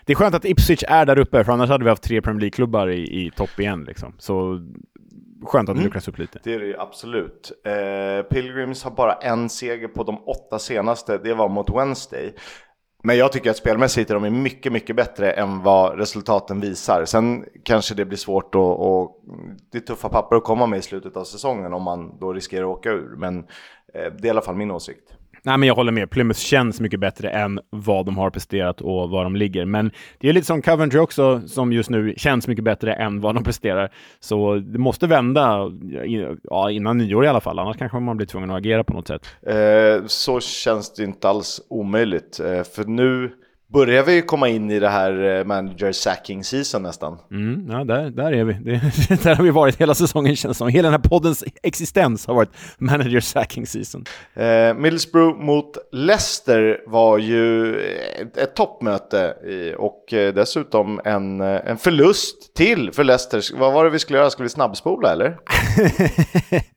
det är skönt att Ipswich är där uppe, för annars hade vi haft tre Premier League-klubbar i, i topp igen. Liksom. Så skönt att det mm. luckras upp lite. Det är det ju absolut. Eh, Pilgrims har bara en seger på de åtta senaste, det var mot Wednesday. Men jag tycker att spelmässigt är de mycket, mycket bättre än vad resultaten visar. Sen kanske det blir svårt att, och det är tuffa papper att komma med i slutet av säsongen om man då riskerar att åka ur. Men eh, det är i alla fall min åsikt. Nej, men jag håller med. Plymouth känns mycket bättre än vad de har presterat och var de ligger. Men det är lite som Coventry också, som just nu känns mycket bättre än vad de presterar. Så det måste vända ja, innan nyår i alla fall, annars kanske man blir tvungen att agera på något sätt. Eh, så känns det inte alls omöjligt, eh, för nu börjar vi komma in i det här eh, manager sacking season nästan. Mm, ja, där, där är vi. Det, *laughs* där har vi varit hela säsongen känns som. Hela den här poddens existens har varit manager sacking season. Eh, Middlesbrough mot Leicester var ju ett, ett toppmöte och eh, dessutom en, eh, en förlust till för Leicester. Vad var det vi skulle göra? Skulle vi snabbspola eller? *laughs*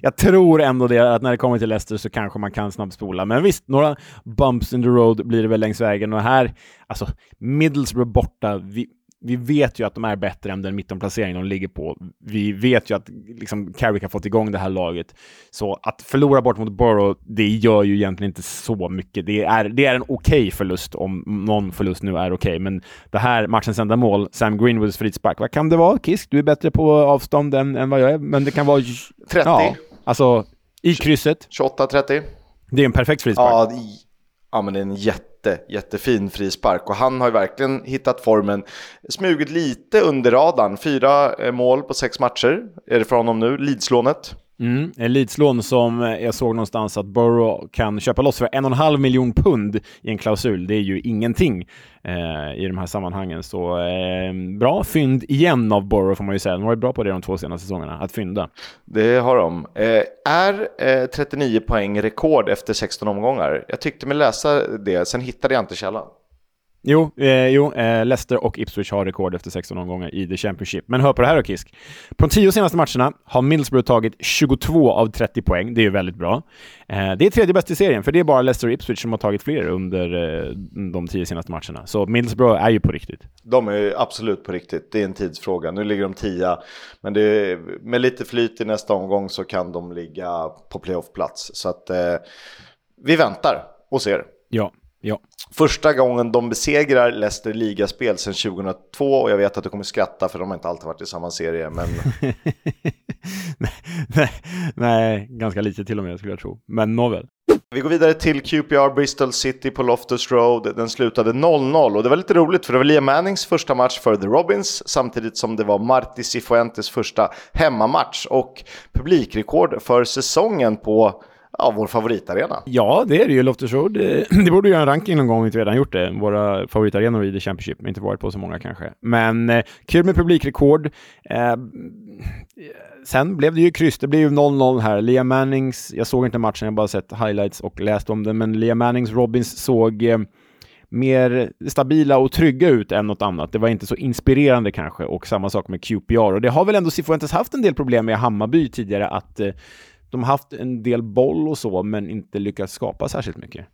jag tror ändå det, att när det kommer till Leicester så kanske man kan snabbspola. Men visst, några bumps in the road blir det väl längs vägen. Och här, alltså Middlesbrough borta, vi, vi vet ju att de är bättre än den mittenplacering de ligger på. Vi vet ju att liksom, Carrick har fått igång det här laget. Så att förlora bort mot Borough, det gör ju egentligen inte så mycket. Det är, det är en okej okay förlust, om någon förlust nu är okej. Okay. Men det här matchens enda mål, Sam Greenwoods frispark, vad kan det vara? Kisk, du är bättre på avstånd än, än vad jag är, men det kan vara... 30. Ja, alltså i krysset. 28-30. Det är en perfekt frispark. Ja, ja men det är en jätte jättefin frispark och han har ju verkligen hittat formen. Smugit lite under radarn, fyra eh, mål på sex matcher är det för honom nu, Lidslånet. Mm, Leedslån som jag såg någonstans att Borough kan köpa loss för en och en halv miljon pund i en klausul. Det är ju ingenting eh, i de här sammanhangen. Så eh, bra fynd igen av Borough får man ju säga. De har varit bra på det de två senaste säsongerna, att fynda. Det har de. Eh, är eh, 39 poäng rekord efter 16 omgångar? Jag tyckte mig läsa det, sen hittade jag inte källan. Jo, eh, jo eh, Leicester och Ipswich har rekord efter 16 omgångar i The Championship. Men hör på det här då, Kisk. På de tio senaste matcherna har Middlesbrough tagit 22 av 30 poäng. Det är ju väldigt bra. Eh, det är tredje bäst i serien, för det är bara Leicester och Ipswich som har tagit fler under eh, de tio senaste matcherna. Så Middlesbrough är ju på riktigt. De är absolut på riktigt. Det är en tidsfråga. Nu ligger de tia, men är, med lite flyt i nästa omgång så kan de ligga på playoffplats. Så att eh, vi väntar och ser. Ja, ja. Första gången de besegrar Leicester ligaspel sedan 2002 och jag vet att du kommer skratta för de har inte alltid varit i samma serie. Men... *laughs* nej, nej, ganska lite till och med skulle jag tro. Men nåväl. Vi går vidare till QPR Bristol City på Loftus Road. Den slutade 0-0 och det var lite roligt för det var Liam Mannings första match för The Robins samtidigt som det var Marti Cifuentes första hemmamatch och publikrekord för säsongen på ja, vår favoritarena. Ja, det är det ju. Loftus Road. Eh, *clears throat* det borde göra en ranking någon gång om vi inte redan gjort det. Våra favoritarenor i The Championship. Inte varit på så många kanske. Men eh, kul med publikrekord. Eh, sen blev det ju kryss. Det blev ju 0-0 här. Liam Mannings, jag såg inte matchen, jag bara sett highlights och läst om den. Men Liam Mannings Robins såg eh, mer stabila och trygga ut än något annat. Det var inte så inspirerande kanske och samma sak med QPR. Och det har väl ändå Cifuentes haft en del problem med Hammarby tidigare att eh, de har haft en del boll och så, men inte lyckats skapa särskilt mycket.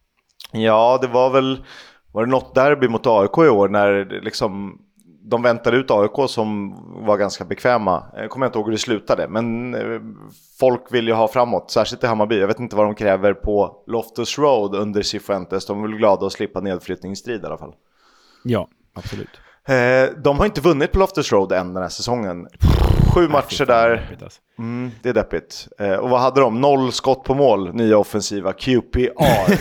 Ja, det var väl, var det något derby mot AIK i år när liksom de väntade ut AIK som var ganska bekväma. Jag kommer inte ihåg hur det slutade, men eh, folk vill ju ha framåt, särskilt i Hammarby. Jag vet inte vad de kräver på Loftus Road under Cifuentes. De är väl glada att slippa nedflyttningsstrid i alla fall. Ja, absolut. Eh, de har inte vunnit på Loftus Road än den här säsongen. Sju matcher där. Alltså. Mm, det är deppigt. Eh, och vad hade de? Noll skott på mål, nya offensiva QPR.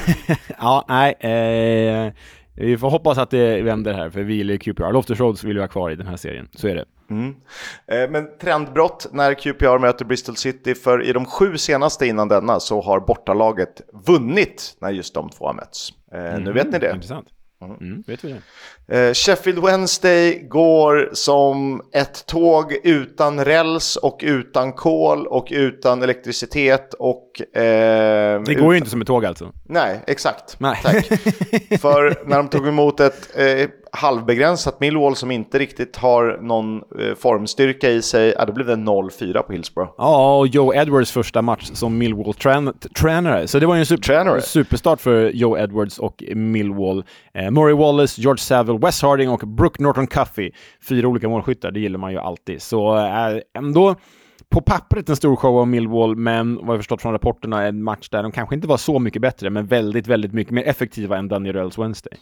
*laughs* ja, nej. Eh, vi får hoppas att det vänder här, för vi gillar QPR. Loftus Road vill vi ha kvar i den här serien, så är det. Mm. Eh, men trendbrott när QPR möter Bristol City, för i de sju senaste innan denna så har bortalaget vunnit när just de två har mötts. Eh, mm, nu vet ni det. Intressant. Mm. mm, vet vi det. Eh, Sheffield Wednesday går som ett tåg utan räls och utan kol och utan elektricitet och... Eh, det går utan... ju inte som ett tåg alltså. Nej, exakt. Nej. *laughs* För när de tog emot ett eh, halvbegränsat Millwall som inte riktigt har någon eh, formstyrka i sig, ja, då blev det 0-4 på Hillsborough. Ja, och Joe Edwards första match som Millwall-tränare. Så det var ju en super superstart för Joe Edwards och Millwall. Eh, Murray Wallace, George Saville, Wes Harding och Brooke Norton Cuffey. Fyra olika målskyttar, det gillar man ju alltid. Så eh, ändå på pappret en stor show av Millwall, men vad jag förstått från rapporterna en match där de kanske inte var så mycket bättre, men väldigt, väldigt mycket mer effektiva än Daniel Röls Wednesday.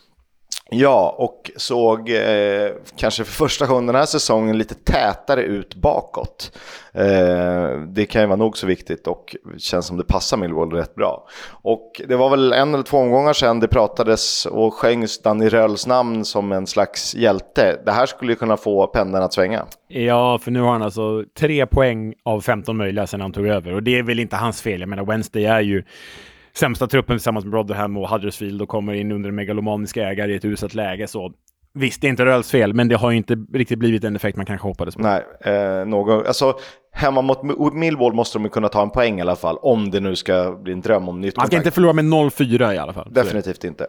Ja, och såg eh, kanske för första gången den här säsongen lite tätare ut bakåt. Eh, det kan ju vara nog så viktigt och känns som det passar Millwall rätt bra. Och det var väl en eller två omgångar sedan det pratades och sjöngs Danny Röls namn som en slags hjälte. Det här skulle ju kunna få pendeln att svänga. Ja, för nu har han alltså tre poäng av 15 möjliga sedan han tog över och det är väl inte hans fel. Jag menar, Wednesday är ju sämsta truppen tillsammans med Rotherham och Huddersfield och kommer in under megalomaniska ägare i ett uselt läge. Så visst, det är inte Röls fel, men det har ju inte riktigt blivit den effekt man kanske hoppades på. Nej, eh, någon, alltså hemma mot Millwall måste de ju kunna ta en poäng i alla fall, om det nu ska bli en dröm om nytt Man ska inte förlora med 0-4 i alla fall. Definitivt inte.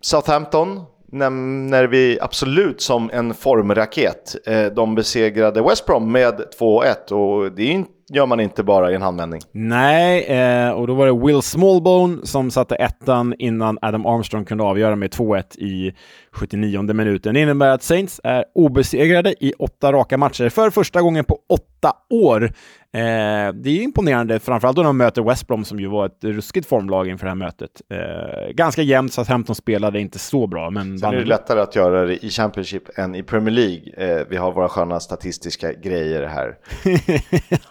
Southampton nämner vi absolut som en formraket. Eh, de besegrade West Brom med 2-1 och det gör man inte bara i en handvändning. Nej, eh, och då var det Will Smallbone som satte ettan innan Adam Armstrong kunde avgöra med 2-1 i 79 minuten. Det innebär att Saints är obesegrade i åtta raka matcher för första gången på åtta år. Eh, det är imponerande, framförallt då de möter West Brom som ju var ett ruskigt formlag inför det här mötet. Eh, ganska jämnt, så att 15 spelade inte så bra. Men Sen är det lättare att göra det i Championship än i Premier League. Eh, vi har våra sköna statistiska grejer här.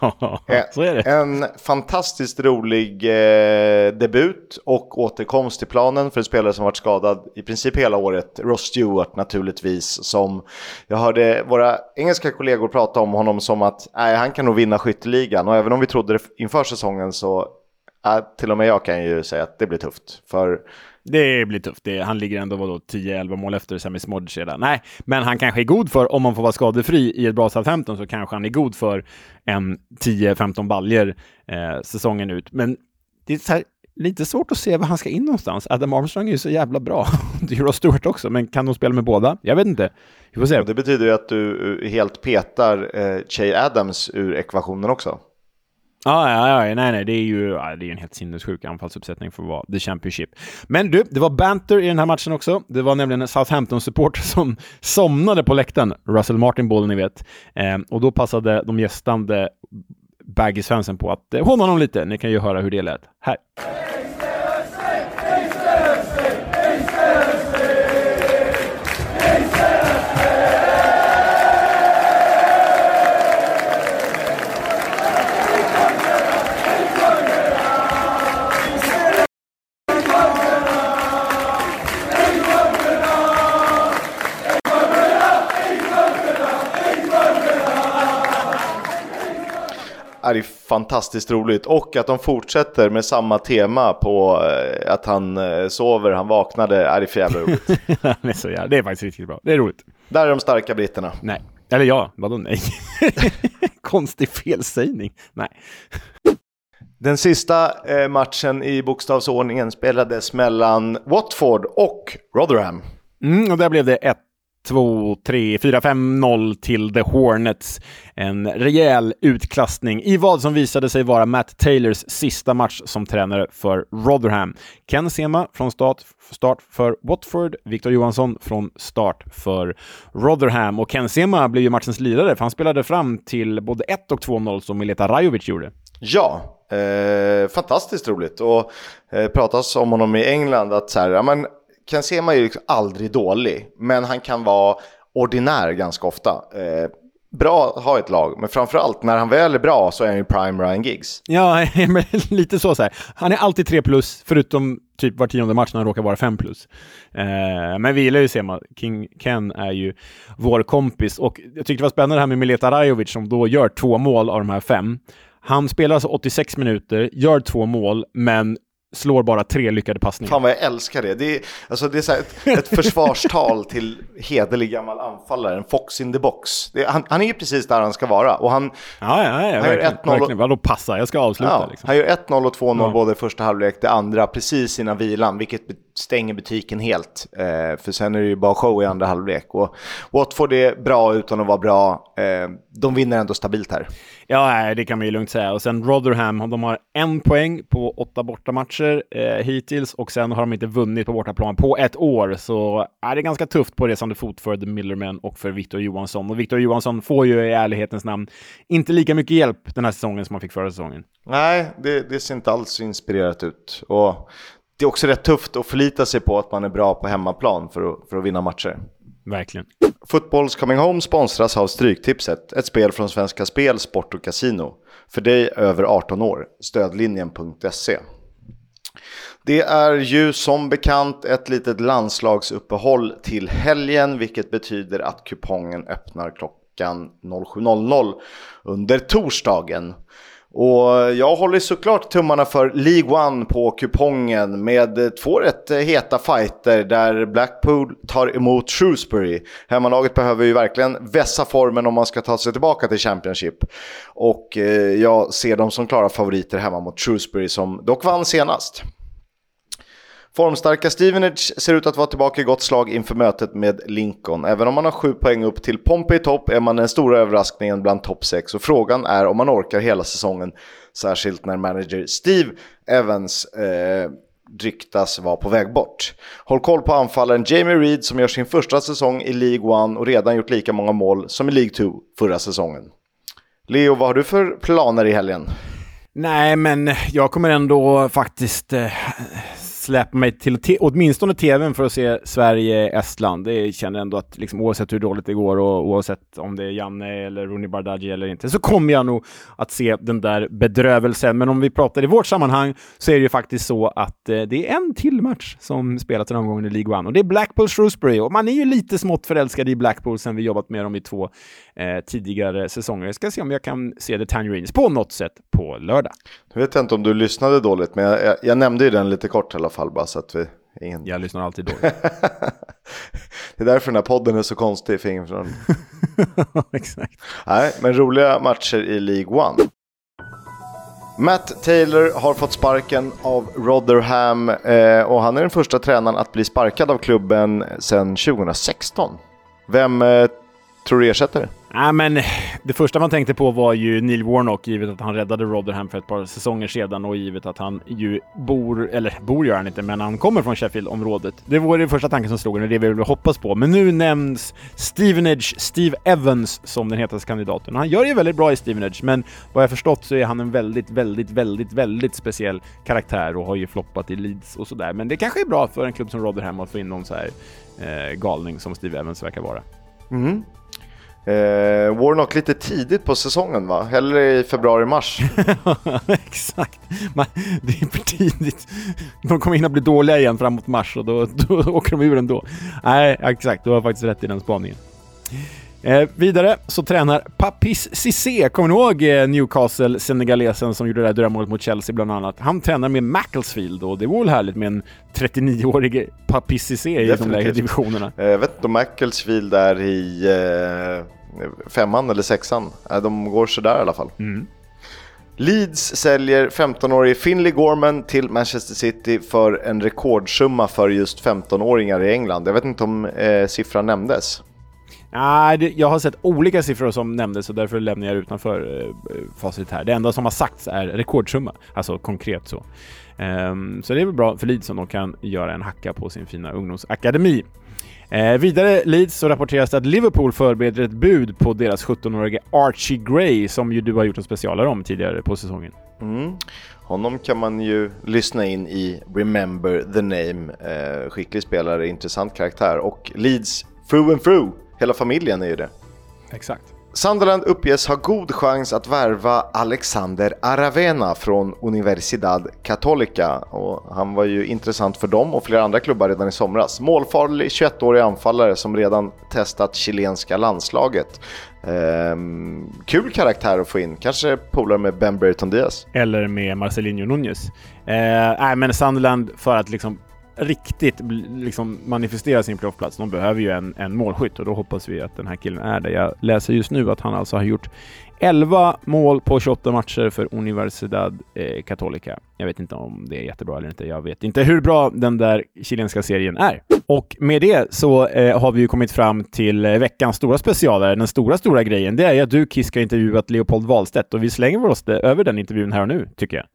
*laughs* ja, så är det. En fantastiskt rolig eh, debut och återkomst till planen för en spelare som varit skadad i princip hela året. Ross Stewart naturligtvis, som jag hörde våra engelska kollegor prata om honom som att nej, han kan nog vinna ligan Och även om vi trodde det inför säsongen så äh, till och med jag kan ju säga att det blir tufft. För det blir tufft. Det, han ligger ändå 10-11 mål efter Sami Smodic redan. Nej, men han kanske är god för, om man får vara skadefri i ett bra Southampton, så kanske han är god för en 10-15 baljer eh, säsongen ut. Men det är så här, lite svårt att se var han ska in någonstans. Adam Armstrong är ju så jävla bra. *laughs* det är Ross Stewart också, men kan de spela med båda? Jag vet inte. Vi får se. det betyder ju att du helt petar eh, Che Adams ur ekvationen också. Ja, ja, ja, nej, nej, det är ju det är en helt sinnessjuk anfallsuppsättning för att vara the Championship. Men du, det var banter i den här matchen också. Det var nämligen en Southampton-supporter *laughs* som somnade på läktaren, Russell Martin Ball, ni vet. Eh, och då passade de gästande Baggy-svensen på att eh, håna honom lite. Ni kan ju höra hur det lät. Här. Är fantastiskt roligt och att de fortsätter med samma tema på eh, att han eh, sover, han vaknade, är det för jävla roligt. *laughs* det, är så jävla, det är faktiskt riktigt bra, det är roligt. Där är de starka britterna. Nej, eller ja, vadå nej? *laughs* Konstig felsägning, nej. Den sista eh, matchen i bokstavsordningen spelades mellan Watford och Rotherham. Mm, och där blev det 2, 3, 4, 5, 0 till The Hornets. En rejäl utklassning i vad som visade sig vara Matt Taylors sista match som tränare för Rotherham. Ken Sema från start, start för Watford, Victor Johansson från start för Rotherham. Och Ken Sema blev ju matchens lirare, för han spelade fram till både 1 och 2-0 som Mileta Rajovic gjorde. Ja, eh, fantastiskt roligt. Och eh, pratas om honom i England att så här, ja, men Ken Sema är ju liksom aldrig dålig, men han kan vara ordinär ganska ofta. Eh, bra att ha ett lag, men framförallt när han väl är bra så är han ju prime Ryan Giggs. Ja, *laughs* lite så, så här. Han är alltid 3 plus, förutom typ var tionde match när han råkar vara 5 plus. Eh, men vi gillar ju Sema. King Ken är ju vår kompis och jag tyckte det var spännande det här med Mileta Rajovic som då gör två mål av de här fem. Han spelar alltså 86 minuter, gör två mål, men slår bara tre lyckade passningar. Fan vad jag älskar det. Det är, alltså det är så ett, ett *laughs* försvarstal till hederlig gammal anfallare, en fox in the box. Det, han, han, är ju precis där han ska vara. Och han, ja, ja, ja, han verkligen. Gör 1-0 och, Vadå passa? Jag ska avsluta. Ja, liksom. Han gör 1-0 och 2-0 ja. både första halvlek, det andra precis innan vilan, vilket stänger butiken helt. Eh, för sen är det ju bara show i andra halvlek. Och Watford är bra utan att vara bra. Eh, de vinner ändå stabilt här. Ja, det kan man ju lugnt säga. Och sen Rotherham, de har en poäng på åtta bortamatcher eh, hittills och sen har de inte vunnit på bortaplan på ett år. Så är det ganska tufft på resande fot för The Millerman och för Victor Johansson. Och Victor Johansson får ju i ärlighetens namn inte lika mycket hjälp den här säsongen som han fick förra säsongen. Nej, det, det ser inte alls inspirerat ut. Och det är också rätt tufft att förlita sig på att man är bra på hemmaplan för att, för att vinna matcher. Verkligen. Footballs Coming Home sponsras av Stryktipset, ett spel från Svenska Spel, Sport och Casino. För dig över 18 år, stödlinjen.se. Det är ju som bekant ett litet landslagsuppehåll till helgen, vilket betyder att kupongen öppnar klockan 07.00 under torsdagen. Och jag håller såklart tummarna för League One på kupongen med två rätt heta fighter där Blackpool tar emot Shrewsbury. Hemmalaget behöver ju verkligen vässa formen om man ska ta sig tillbaka till Championship. Och eh, jag ser dem som klara favoriter hemma mot Shrewsbury som dock vann senast. Formstarka Stevenage ser ut att vara tillbaka i gott slag inför mötet med Lincoln. Även om man har sju poäng upp till Pompey i topp är man den stora överraskningen bland topp 6 och frågan är om man orkar hela säsongen. Särskilt när manager Steve Evans eh, ryktas vara på väg bort. Håll koll på anfallaren Jamie Reed som gör sin första säsong i League 1 och redan gjort lika många mål som i League 2 förra säsongen. Leo, vad har du för planer i helgen? Nej, men jag kommer ändå faktiskt eh, släpa mig till åtminstone tvn för att se Sverige-Estland. Det känner ändå att liksom, oavsett hur dåligt det går och oavsett om det är Janne eller Rooney Bardghji eller inte så kommer jag nog att se den där bedrövelsen. Men om vi pratar i vårt sammanhang så är det ju faktiskt så att eh, det är en till match som spelats den här omgången i League One och det är Blackpool Shrewsbury och man är ju lite smått förälskad i Blackpool sen vi jobbat med dem i två eh, tidigare säsonger. Jag ska se om jag kan se The Tangerines på något sätt på lördag. Nu vet jag inte om du lyssnade dåligt, men jag, jag, jag nämnde ju den lite kort i alla fall bara så att vi... Ingen... Jag lyssnar alltid dåligt. *laughs* det är därför den här podden är så konstig för ingen *laughs* Exakt. Nej, men roliga matcher i League One. Matt Taylor har fått sparken av Rotherham eh, och han är den första tränaren att bli sparkad av klubben sedan 2016. Vem eh, tror du ersätter det? Nej, men det första man tänkte på var ju Neil Warnock, givet att han räddade Rotherham för ett par säsonger sedan och givet att han ju bor, eller bor gör han inte, men han kommer från Sheffield-området. Det var det första tanken som slog en och det vi ville hoppas på. Men nu nämns Stevenage, Steve Evans som den hetaste kandidaten. Han gör ju väldigt bra i Stevenage, men vad jag förstått så är han en väldigt, väldigt, väldigt, väldigt speciell karaktär och har ju floppat i Leeds och sådär. Men det kanske är bra för en klubb som Rotherham att få in någon så här eh, galning som Steve Evans verkar vara. Mm. Eh, Warnock lite tidigt på säsongen va? Hellre i februari-mars. *laughs* Exakt. Man, det är för tidigt. De kommer hinna bli dåliga igen framåt mars och då, då åker de ur ändå. Nej, exakt. Du har faktiskt rätt i den spaningen. Eh, vidare så tränar Papis Cissé, kommer ni ihåg eh, Newcastle-senegalesen som gjorde det där drömmålet mot Chelsea bland annat? Han tränar med Macclesfield och det vore väl härligt med en 39-årig Papis Cissé i de lägre divisionerna. Eh, jag vet inte om Macclesfield är i eh, femman eller sexan. Eh, de går sådär i alla fall. Mm. Leeds säljer 15-årige Finley Gorman till Manchester City för en rekordsumma för just 15-åringar i England. Jag vet inte om eh, siffran nämndes. Nej, jag har sett olika siffror som nämndes och därför lämnar jag utanför eh, eh, facit här. Det enda som har sagts är rekordsumma, alltså konkret så. Ehm, så det är väl bra för Leeds om de kan göra en hacka på sin fina ungdomsakademi. Eh, vidare Leeds så rapporteras det att Liverpool förbereder ett bud på deras 17-årige Archie Gray som ju du har gjort en specialare om tidigare på säsongen. Mm. Honom kan man ju lyssna in i Remember the Name. Eh, skicklig spelare, intressant karaktär och Leeds through and through. Hela familjen är ju det. Exakt. Sunderland uppges ha god chans att värva Alexander Aravena från Universidad Católica. Och han var ju intressant för dem och flera andra klubbar redan i somras. Målfarlig 21-årig anfallare som redan testat chilenska landslaget. Ehm, kul karaktär att få in, kanske polare med Ben Brereton Diaz. Eller med Marcelinho Nunez. Eh, äh, men Sunderland för att liksom riktigt liksom manifestera sin playoffplats. De behöver ju en, en målskytt och då hoppas vi att den här killen är det. Jag läser just nu att han alltså har gjort 11 mål på 28 matcher för Universidad eh, Católica. Jag vet inte om det är jättebra eller inte. Jag vet inte hur bra den där chilenska serien är. Och med det så eh, har vi ju kommit fram till eh, veckans stora specialare. Den stora, stora grejen, det är att du Kiss ska intervjuat Leopold Wahlstedt och vi slänger oss över den intervjun här och nu, tycker jag.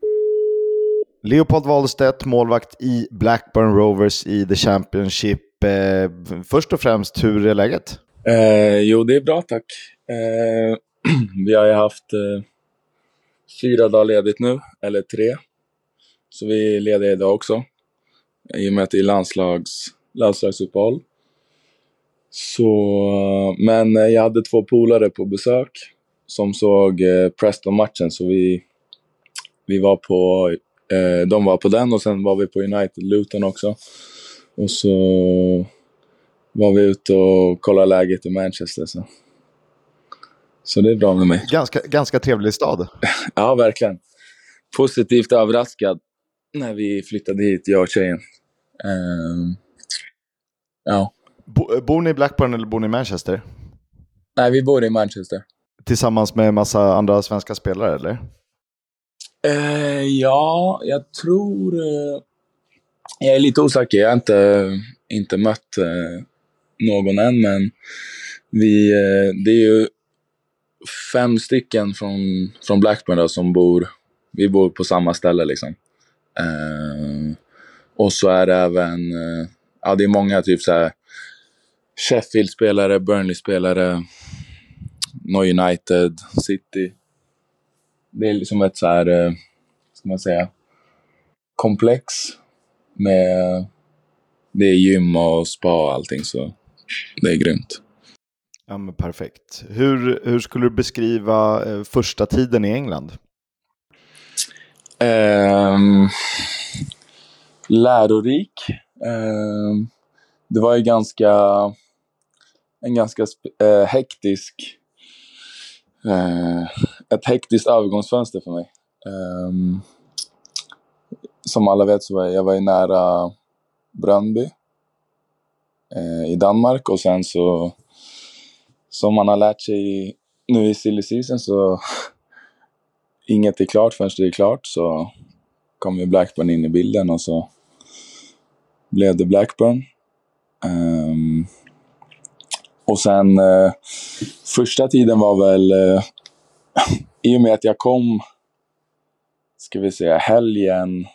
Leopold Wahlstedt, målvakt i Blackburn Rovers i The Championship. Eh, först och främst, hur är läget? Eh, jo, det är bra tack. Eh, *clears throat* vi har ju haft eh, fyra dagar ledigt nu, eller tre. Så vi är lediga idag också. I och med att det är landslags, landslagsuppehåll. Så, eh, men eh, jag hade två polare på besök som såg eh, Preston-matchen, så vi, vi var på Eh, de var på den och sen var vi på United Luton också. Och så var vi ute och kollade läget i Manchester. Så. Så det är bra med mig. Ganska, ganska trevlig stad. *laughs* Ja, verkligen. Positivt överraskad när vi flyttade hit, jag och tjejen. Ehm, ja. Bo, bor ni i Blackburn eller bor ni i Manchester? Nej, vi bor i Manchester. Tillsammans med en massa andra svenska spelare eller? Eh, ja, jag tror... Eh, jag är lite osäker. Jag har inte, inte mött eh, någon än, men vi, eh, det är ju fem stycken från, från Blackburn då, som bor... Vi bor på samma ställe liksom. Eh, och så är det även... Eh, ja, det är många typ så här Sheffield-spelare, Burnley-spelare, No United, City. Det är liksom ett så här, eh, ska man säga, komplex med... Det är gym och spa och allting, så det är grymt. Ja, men perfekt. Hur, hur skulle du beskriva eh, första tiden i England? Ehm, lärorik. Ehm, det var ju ganska... En ganska eh, hektisk... Eh, ett hektiskt övergångsfönster för mig. Um, som alla vet så var jag, jag var ju nära Bröndby eh, i Danmark och sen så... Som man har lärt sig nu i silly season så *laughs* inget är klart förrän det är klart så kom ju Blackburn in i bilden och så blev det Blackburn. Um, och sen eh, första tiden var väl eh, i och med att jag kom, ska vi säga, helgen,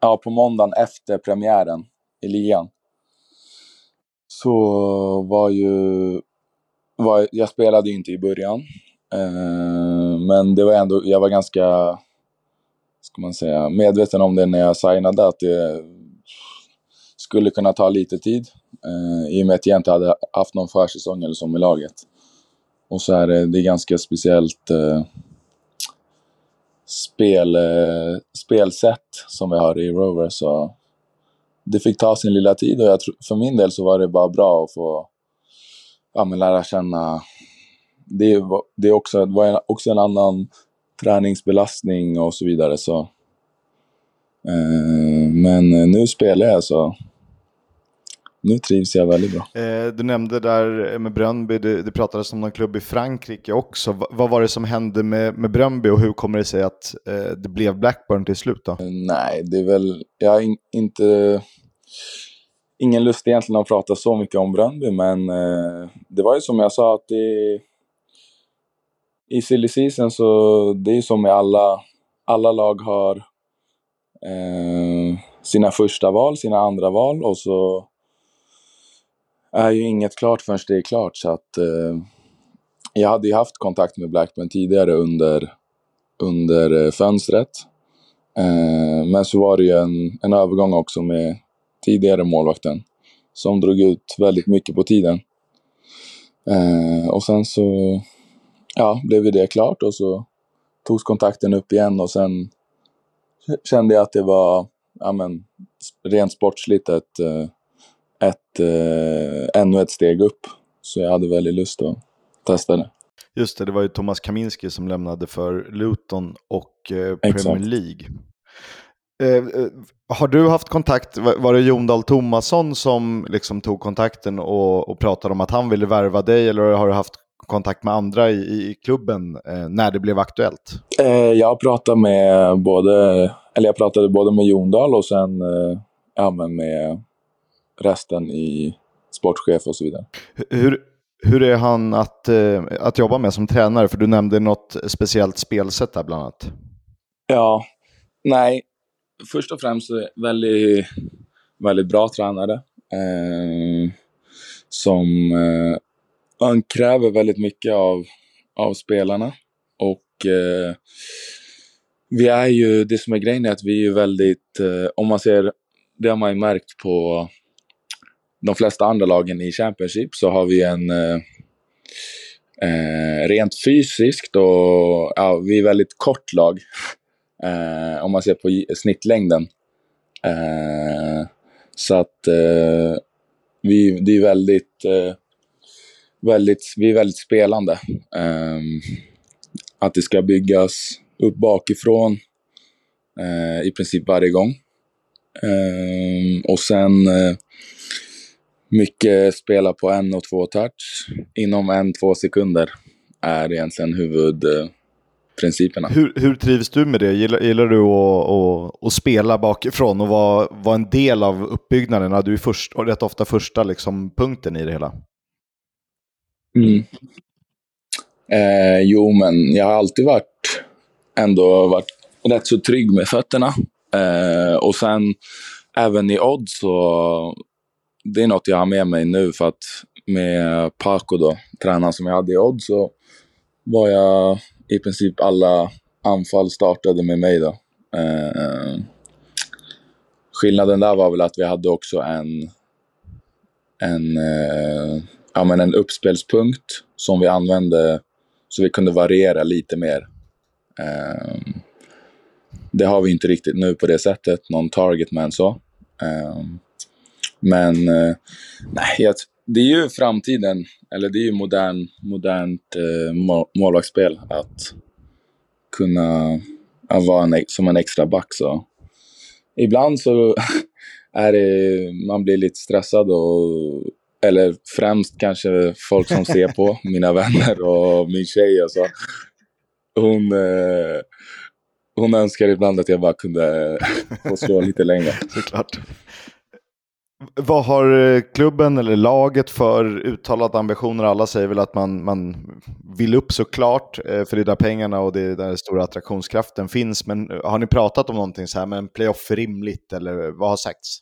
ja på måndagen efter premiären i ligan. Så var ju, var, jag spelade ju inte i början. Eh, men det var ändå, jag var ganska, ska man säga, medveten om det när jag signade att det skulle kunna ta lite tid. Eh, I och med att jag inte hade haft någon försäsong eller så med laget. Och så är det, det är ganska speciellt eh, spel, eh, spelsätt som vi har i Rover. Så det fick ta sin lilla tid och jag för min del så var det bara bra att få ja, men lära känna det, var- det, är också, det var en- också en annan träningsbelastning och så vidare. Så. Eh, men nu spelar jag så nu trivs jag väldigt bra. Eh, du nämnde där med Bröndby, det, det pratades om någon klubb i Frankrike också. Va, vad var det som hände med, med Bröndby och hur kommer det sig att eh, det blev Blackburn till slut då? Nej, det är väl, jag har in, inte, ingen lust egentligen att prata så mycket om Bröndby, men eh, det var ju som jag sa att det, i silly season så det är som med alla, alla lag har eh, sina första val, sina andra val och så är ju inget klart förrän det är klart. Så att, eh, jag hade ju haft kontakt med Blackburn tidigare under, under eh, fönstret. Eh, men så var det ju en, en övergång också med tidigare målvakten som drog ut väldigt mycket på tiden. Eh, och sen så ja, blev ju det klart och så togs kontakten upp igen och sen kände jag att det var ja, men, rent sportsligt ett, eh, ett, eh, ännu ett steg upp. Så jag hade väldigt lust att testa det. Just det, det var ju Thomas Kaminski som lämnade för Luton och eh. Premier League. Eh, eh, har du haft kontakt, var var det Jon Dahl Tomasson som liksom tog kontakten och, och pratade om att han ville värva dig eller har du haft kontakt med andra i, i klubben eh, när det blev aktuellt? Eh, jag pratade med både, eller jag pratade både med Jon Dahl och sen eh, ja, men med resten i sportchef och så vidare. Hur, hur är han att, eh, att jobba med som tränare? För du nämnde något speciellt spelsätt där bland annat. Ja, nej. Först och främst väldigt, väldigt bra tränare. Eh, som eh, han kräver väldigt mycket av, av spelarna. Och eh, vi är ju, det som är grejen är att vi är ju väldigt, eh, om man ser, det har man ju märkt på de flesta andra lagen i Championship så har vi en eh, eh rent fysiskt och ja, vi är väldigt kort lag. *laughs* Eh, om man ser på snittlängden. Eh, så att eh, vi, det är väldigt... Eh, väldigt, vi är väldigt spelande. Eh, att det ska byggas upp bakifrån eh, i princip varje gång. Och sen mycket spela på en och två touch inom en, två sekunder är egentligen huvudprinciperna. Hur, hur trivs du med det? Gillar, gillar du att, att, att, spela bakifrån och vara, vara en del av uppbyggnaden? Du är först, och rätt ofta första liksom, punkten i det hela. Mm. Eh, jo, men jag har alltid varit, ändå varit rätt så trygg med fötterna. Eh, och sen även i odds så det är något jag har med mig nu för att med Paco då, tränaren som jag hade i Odd, så var jag i princip alla anfall startade med mig då. Eh, skillnaden där var väl att vi hade också en, en, eh, ja, men en uppspelspunkt som vi använde så vi kunde variera lite mer. Eh, det har vi inte riktigt nu på det sättet, någon target man så. Eh, men eh, nej, det är ju framtiden, eller det är ju modern, modernt eh, målvaktsspel att kunna att vara en, som en extra back. Så. Ibland så *laughs* är det, man blir lite stressad och eller främst kanske folk som ser på, *laughs* mina vänner och min tjej och så. Hon, eh, hon önskar ibland att jag bara kunde *laughs* få slå lite längre. Såklart. Vad har eh, klubben eller laget för uttalade ambitioner? Alla säger väl att man, man vill upp såklart, eh, för det är där pengarna och det är där den stora attraktionskraften finns. Men eh, har ni pratat om någonting så här, men playoff är rimligt eller vad har sagts?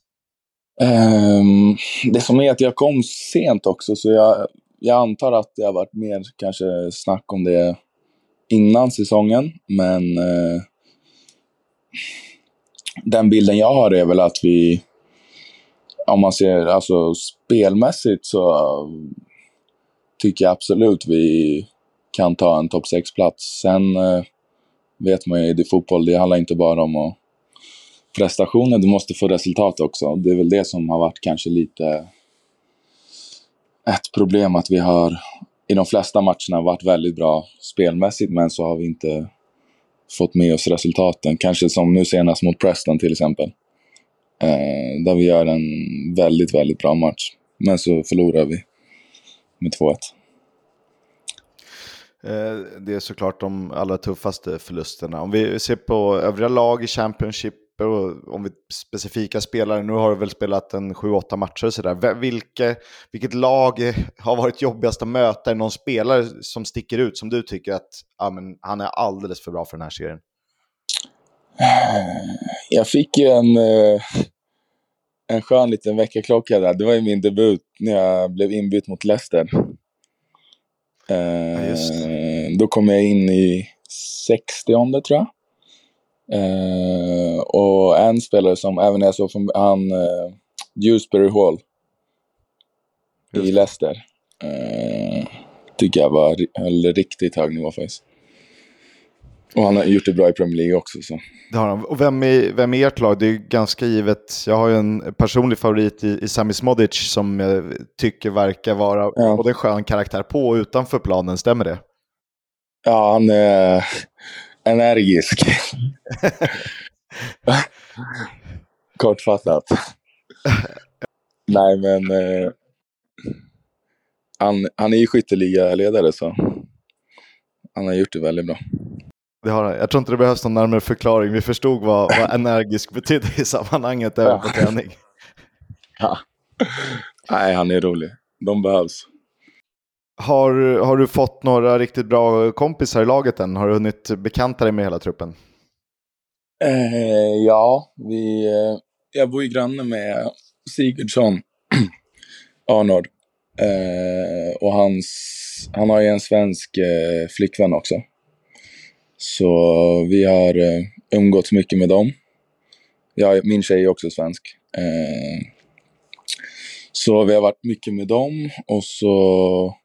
Um, det som är att jag kom sent också, så jag, jag antar att det har varit mer kanske snack om det innan säsongen. Men uh, den bilden jag har är väl att vi om man ser alltså spelmässigt så tycker jag absolut vi kan ta en topp 6-plats. Sen eh, vet man ju, det är fotboll, det handlar inte bara om att prestationer, du måste få resultat också. Det är väl det som har varit kanske lite ett problem att vi har i de flesta matcherna varit väldigt bra spelmässigt men så har vi inte fått med oss resultaten. Kanske som nu senast mot Preston till exempel. Eh, där vi gör en väldigt, väldigt bra match. Men så förlorar vi med 2-1. Eh, det är såklart de allra tuffaste förlusterna. Om vi ser på övriga lag i Championship och om vi specifika spelare, nu har du väl spelat en 7-8 matcher och sådär. Vilke, vilket lag har varit jobbigast att möta? Är någon spelare som sticker ut som du tycker att ja, men, han är alldeles för bra för den här serien? Jag fick ju en, eh, en skön liten väckarklocka där. Det var ju min debut när jag blev inbytt mot Leicester. Ja, eh, då kom jag in i 60 tror jag. Uh, och en spelare som även jag såg från han, uh, Dewsbury Hall i Leicester. Uh, tycker jag var höll riktigt hög nivå faktiskt. Och han har gjort det bra i Premier League också. Så. Det har han. Och vem är, vem är ert lag? Det är ganska givet. Jag har ju en personlig favorit i, i Sami Smodic som jag tycker verkar vara ja. både skön karaktär på och utanför planen. Stämmer det? Ja, han är energisk. *laughs* Kortfattat. Nej, men eh, han, han är ju skytteligaledare så han har gjort det väldigt bra. Det har, jag tror inte det behövs någon närmare förklaring. Vi förstod vad, vad *laughs* energisk betydde i sammanhanget även på träning. Ja. Nej, han är rolig. De behövs. Har, har du fått några riktigt bra kompisar i laget än? Har du hunnit bekanta dig med hela truppen? Eh, ja, vi, eh, jag bor ju granne med Sigurdsson, *clears throat* Arnord. Eh, och hans, han har ju en svensk eh, flickvän också. Så vi har eh, umgåtts mycket med dem. Ja, min tjej är också svensk. Eh, så vi har varit mycket med dem och så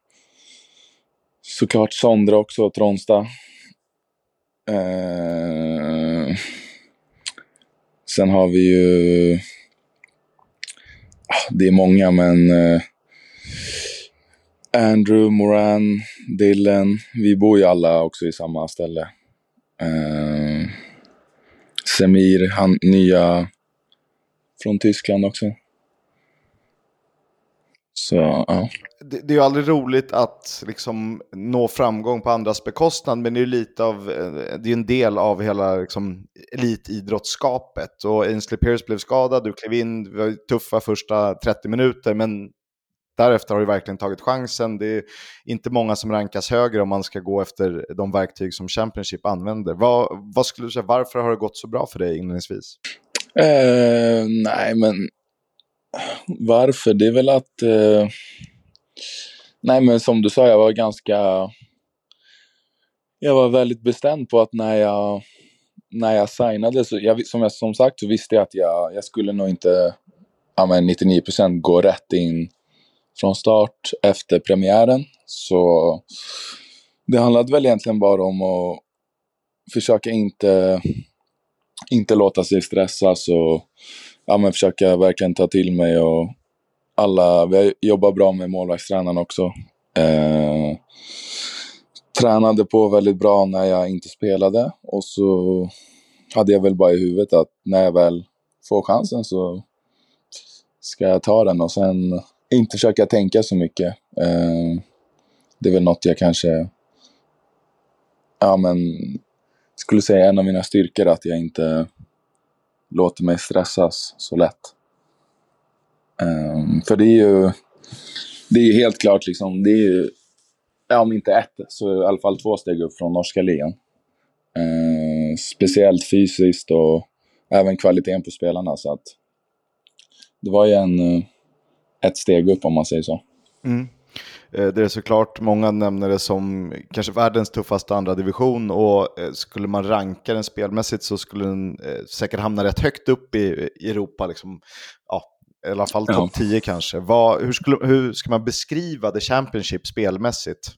såklart Sondre också, Tronsta. Eh, sen har vi ju... Ah, det är många, men... Eh, Andrew, Moran, Dylan. Vi bor ju alla också i samma ställe. Eh, Semir, han nya från Tyskland också. Så, ja. Det, det är ju aldrig roligt att liksom nå framgång på andras bekostnad, men det är ju lite av, eh, det är en del av hela liksom, elitidrottsskapet. Och Ainsley Pierce blev skadad, du klev in, det var tuffa första 30 minuter, men därefter har du verkligen tagit chansen. Det är inte många som rankas högre om man ska gå efter de verktyg som Championship använder. Vad, vad skulle du säga, varför har det gått så bra för dig inledningsvis? Uh, nej, men varför? Det är väl att... Uh... nej, men som du sa, jag var ganska... Jag var väldigt bestämd på att när jag, när jag signade, så jag, som jag som sagt så visste jag att jag, jag skulle nog inte ja, men 99% gå rätt in från start efter premiären. Så det handlade väl egentligen bara om att försöka inte, inte låta sig stressas och ja, men försöka verkligen ta till mig. Och alla, vi jobbar bra med målvaktstränaren också. Eh, tränade på väldigt bra när jag inte spelade och så hade jag väl bara i huvudet att när jag väl får chansen så ska jag ta den och sen inte försöka tänka så mycket. Eh, det är väl något jag kanske ja, men, skulle säga är en av mina styrkor, att jag inte låter mig stressas så lätt. Um, för det är ju det är helt klart, liksom, det är ju, ja, om inte ett, så i alla fall två steg upp från norska ligan. Uh, speciellt fysiskt och även kvaliteten på spelarna. Så att det var ju en, eh, ett steg upp om man säger så. Mm. Eh, det är såklart, många nämner det som kanske världens tuffaste andra division och eh, skulle man ranka den spelmässigt så skulle den eh, säkert hamna rätt högt upp i, Europa. Liksom, ja, I alla fall topp 10 kanske. Vad, hur, skulle, hur ska man beskriva The Championship spelmässigt?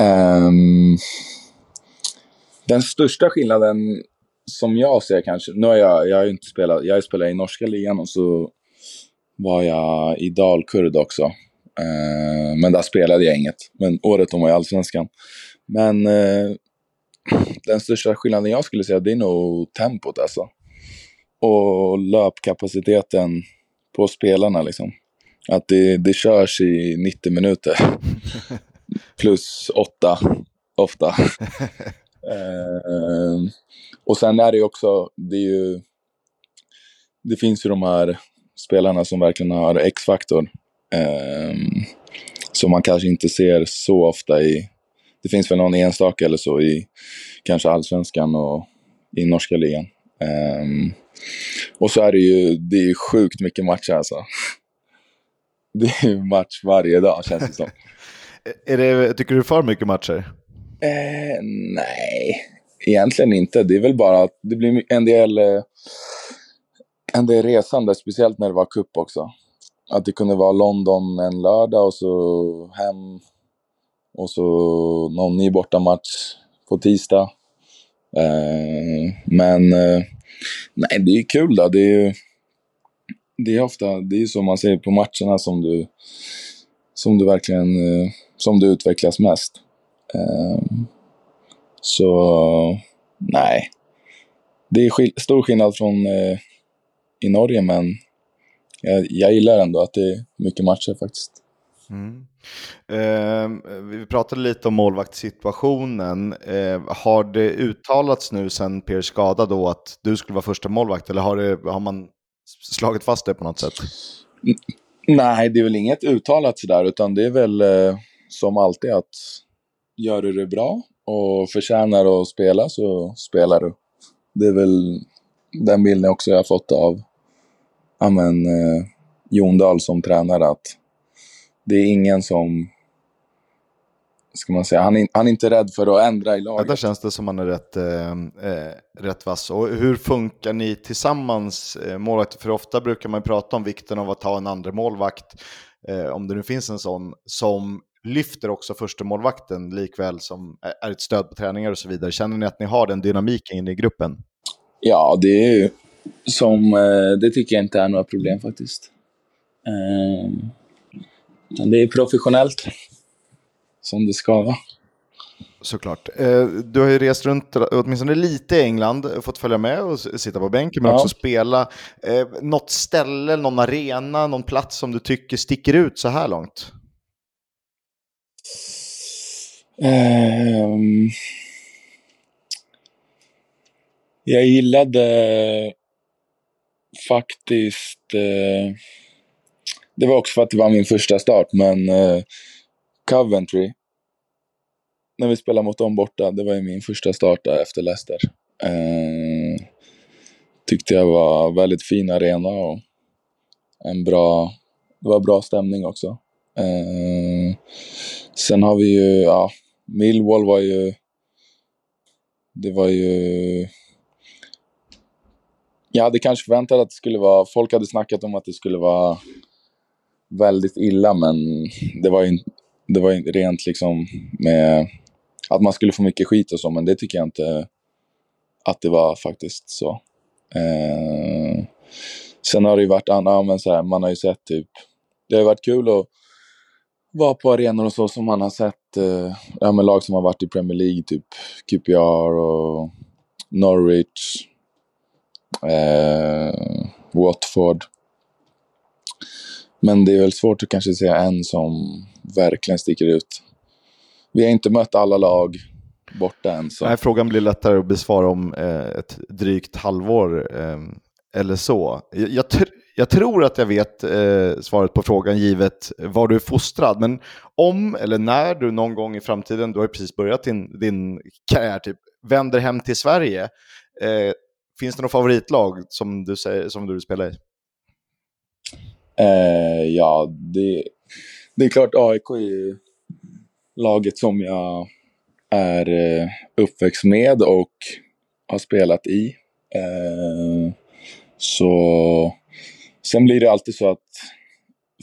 Um, den största skillnaden som jag ser kanske, nu har jag, jag har inte spelat, jag har spelat i norska ligan och så var jag i Dalkurd också. Eh, men där spelade jag inget. Men året de var i Allsvenskan. Men eh, den största skillnaden jag skulle säga, det är nog tempot alltså. Och löpkapaciteten på spelarna liksom. Att det, det körs i 90 minuter. *laughs* Plus 8, ofta. *laughs* eh, och sen är det ju också, det är ju, det finns ju de här spelarna som verkligen har X-faktor. Eh, som man kanske inte ser så ofta i... Det finns väl någon enstaka eller så i kanske allsvenskan och i norska ligan. Eh, och så är det ju det är sjukt mycket matcher alltså. *laughs* Det är ju match varje dag känns det som. *laughs* är det, tycker du för mycket matcher? Eh, nej, egentligen inte. Det är väl bara att det blir en del eh, en del resande, speciellt när det var cup också. Att det kunde vara London en lördag och så hem och så någon ny bortamatch på tisdag. Eh, men eh, nej, det är kul då. Det är, det är ofta, det är som man säger på matcherna som du, som du verkligen, eh, som du utvecklas mest. Eh, så nej, det är skill stor skillnad från eh, i Norge, men jag, jag gillar ändå att det är mycket matcher faktiskt. Mm. Eh, vi pratade lite om målvaktssituationen. Eh, har det uttalats nu sen Per skada då att du skulle vara första målvakt eller har, det, har man slagit fast det på något sätt? Nej, det är väl inget uttalat sådär, utan det är väl eh, som alltid att gör du det bra och förtjänar att spela så spelar du. Det är väl den bilden också jag har fått av ja, men, eh, Jon Dahl som tränare att det är ingen som ska man säga, han är, han är inte rädd för att ändra i laget. Ja, där känns det som han är rätt, eh, eh, rätt vass. Och hur funkar ni tillsammans, eh, målvakter? För ofta brukar man prata om vikten av att ha en andra målvakt, eh, om det nu finns en sån, som lyfter också första målvakten likväl som är ett stöd på träningar och så vidare. Känner ni att ni har den dynamiken inne i gruppen? Ja, det är ju som, eh, det tycker jag inte är några problem faktiskt. Ehm, Det är professionellt. *laughs* Som det ska vara. Såklart. Eh, du har ju rest runt åtminstone lite i England, fått följa med och sitta på bänken, men ja. också spela. Eh, något ställe, någon arena, någon plats som du tycker sticker ut så här långt? Um, jag gillade faktiskt... Eh, det var också för att det var min första start, men eh, Coventry när vi spelade mot dem borta. Det var ju min första start där efter Leicester. Eh, tyckte jag var väldigt fin arena och en bra, det var bra stämning också. Eh, sen har vi ju, ja, Millwall var ju, det var ju, jag hade kanske förväntat att det skulle vara, folk hade snackat om att det skulle vara väldigt illa men det var ju, det var ju rent liksom med att man skulle få mycket skit och så, men det tycker jag inte att det var faktiskt så. Eh, sen har det ju varit annat, men så här, man har ju sett typ, det har varit kul att vara på arenor och så som man har sett, eh, ja med lag som har varit i Premier League, typ QPR och Norwich, eh, Watford. Men det är väl svårt att kanske säga en som verkligen sticker ut vi har inte mött alla lag borta än. Så. Nej, frågan blir lättare att besvara om eh, ett drygt halvår eh, eller så. Jag, jag, tr jag, tror att jag vet eh, svaret på frågan givet var du är fostrad, men om eller när du någon gång i framtiden, du har ju precis börjat din, din karriär, typ, vänder hem till Sverige, eh, finns det något favoritlag som du, säger, som du vill spela i? Eh, ja, det, det är klart AIK är ju laget som jag är eh, uppväxt med och har spelat i. Eh, så sen blir det alltid så att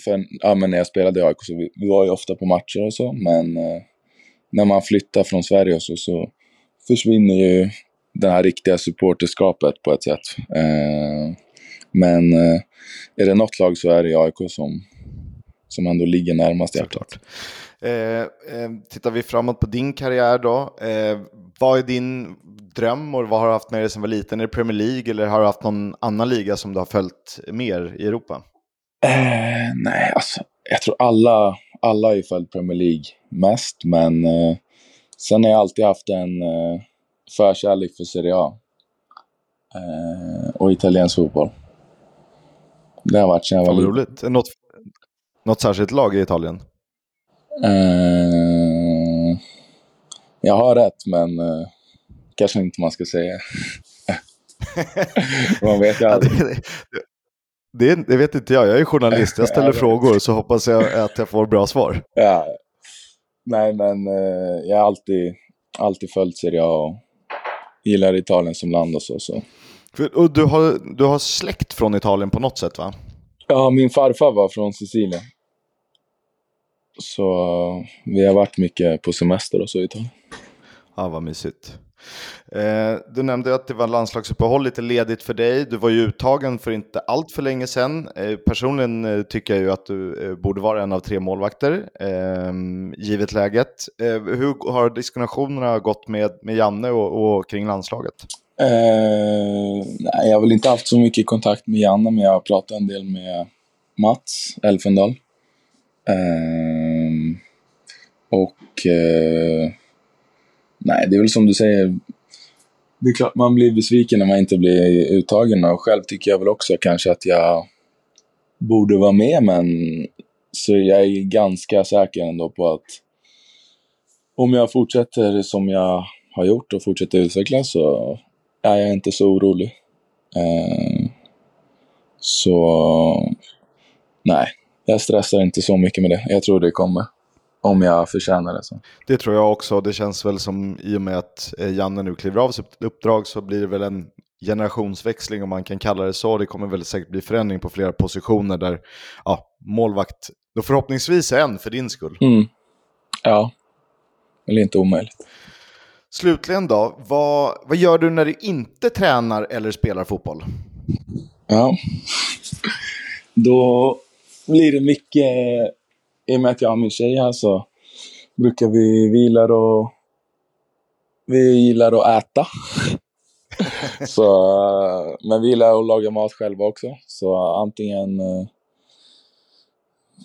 för, ja, men när jag spelade i AIK så vi, vi var ju ofta på matcher och så, men eh, när man flyttar från Sverige och så, så försvinner ju det här riktiga supporterskapet på ett sätt. Eh, men eh, är det något lag så är det AIK som, som ändå ligger närmast hjärtat. Eh, eh, tittar vi framåt på din karriär då. Eh, vad är din dröm och vad har du haft med dig sedan du var liten? Är det Premier League eller har du haft någon annan liga som du har följt mer i Europa? Eh, nej, alltså jag tror alla, alla har ju följt Premier League mest, men eh, sen har jag alltid haft en förkärlek för Serie A eh, och italiensk fotboll. Det har varit sedan jag var liten. Roligt. Något, något särskilt lag i Italien? Uh, jag har rätt, men uh, kanske inte man ska säga. *laughs* man vet ju aldrig. Det, det, vet inte jag. Jag är journalist. Jag ställer *laughs* frågor så hoppas jag att jag får bra svar. Ja. Nej, men uh, jag har alltid, alltid följt Serie A och gillar Italien som land och så. så. Och du har, du har släkt från Italien på något sätt va? Ja, min farfar var från Sicilien. Så vi har varit mycket på semester och så i Italien. Ja, vad mysigt. Eh, du nämnde att det var landslagsuppehåll, lite ledigt för dig. Du var ju uttagen för inte allt för länge sedan. Eh, personligen eh, tycker jag ju att du eh, borde vara en av tre målvakter, eh, givet läget. Eh, hur har diskussionerna gått med, med Janne och, och kring landslaget? Eh, nej, jag har väl inte haft så mycket kontakt med Janne, men jag har pratat en del med Mats Elfendal. Ehm, och eh, nej, det är väl som du säger. Det är klart man blir besviken när man inte blir uttagen och själv tycker jag väl också kanske att jag borde vara med men så jag är ganska säker ändå på att om jag fortsätter som jag har gjort och fortsätter utvecklas så är jag inte så orolig. Eh, så nej, jag stressar inte så mycket med det. Jag tror det kommer. Om jag förtjänar det. Så. Det tror jag också. Det känns väl som i och med att eh, Janne nu kliver av sitt uppdrag så blir det väl en generationsväxling om man kan kalla det så. Det kommer väl säkert bli förändring på flera positioner där ja, målvakt, då förhoppningsvis en för din skull. Mm. Ja, eller inte omöjligt. Slutligen då, vad, vad gör du när du inte tränar eller spelar fotboll? Ja, då blir det mycket i och med att jag har min tjej här så brukar vi, vi gillar att, vi gillar att äta. *laughs* så, eh, men vi gillar att laga mat själva också. Så antingen... Eh,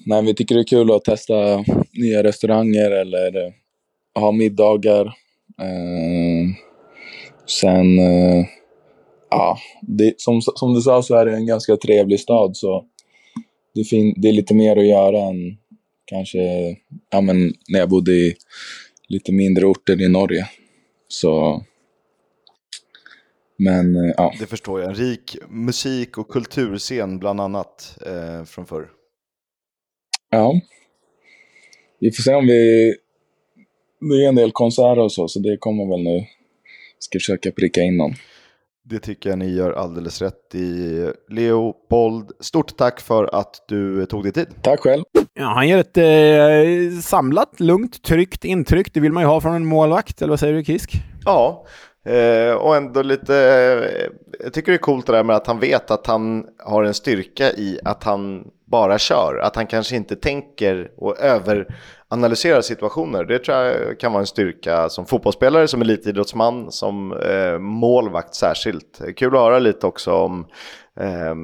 nej, vi tycker det är kul att testa nya restauranger eller eh, ha middagar. Eh, sen... Eh, ja, det, som, som du sa så är det en ganska trevlig stad. Så det, fin, det är lite mer att göra än kanske ja, men när jag bodde i lite mindre orter i Norge. Så... Men eh, ja. Det förstår jag. En rik musik och kulturscen bland annat eh, från förr. Ja. Vi får se om vi... Det är en del konserter och så, så det kommer väl nu. Ska försöka pricka in någon. Det tycker jag ni gör alldeles rätt i. Leopold, stort tack för att du tog dig tid. Tack själv. Ja, han ger ett eh, samlat, lugnt, tryggt intryck. Det vill man ju ha från en målvakt, eller vad säger du Kisk? Ja, eh, och ändå lite... Eh, jag tycker det är coolt det där med att han vet att han har en styrka i att han bara kör. Att han kanske inte tänker och överanalyserar situationer. Det tror jag kan vara en styrka som fotbollsspelare, som elitidrottsman, som eh, målvakt särskilt. Kul att höra lite också om eh,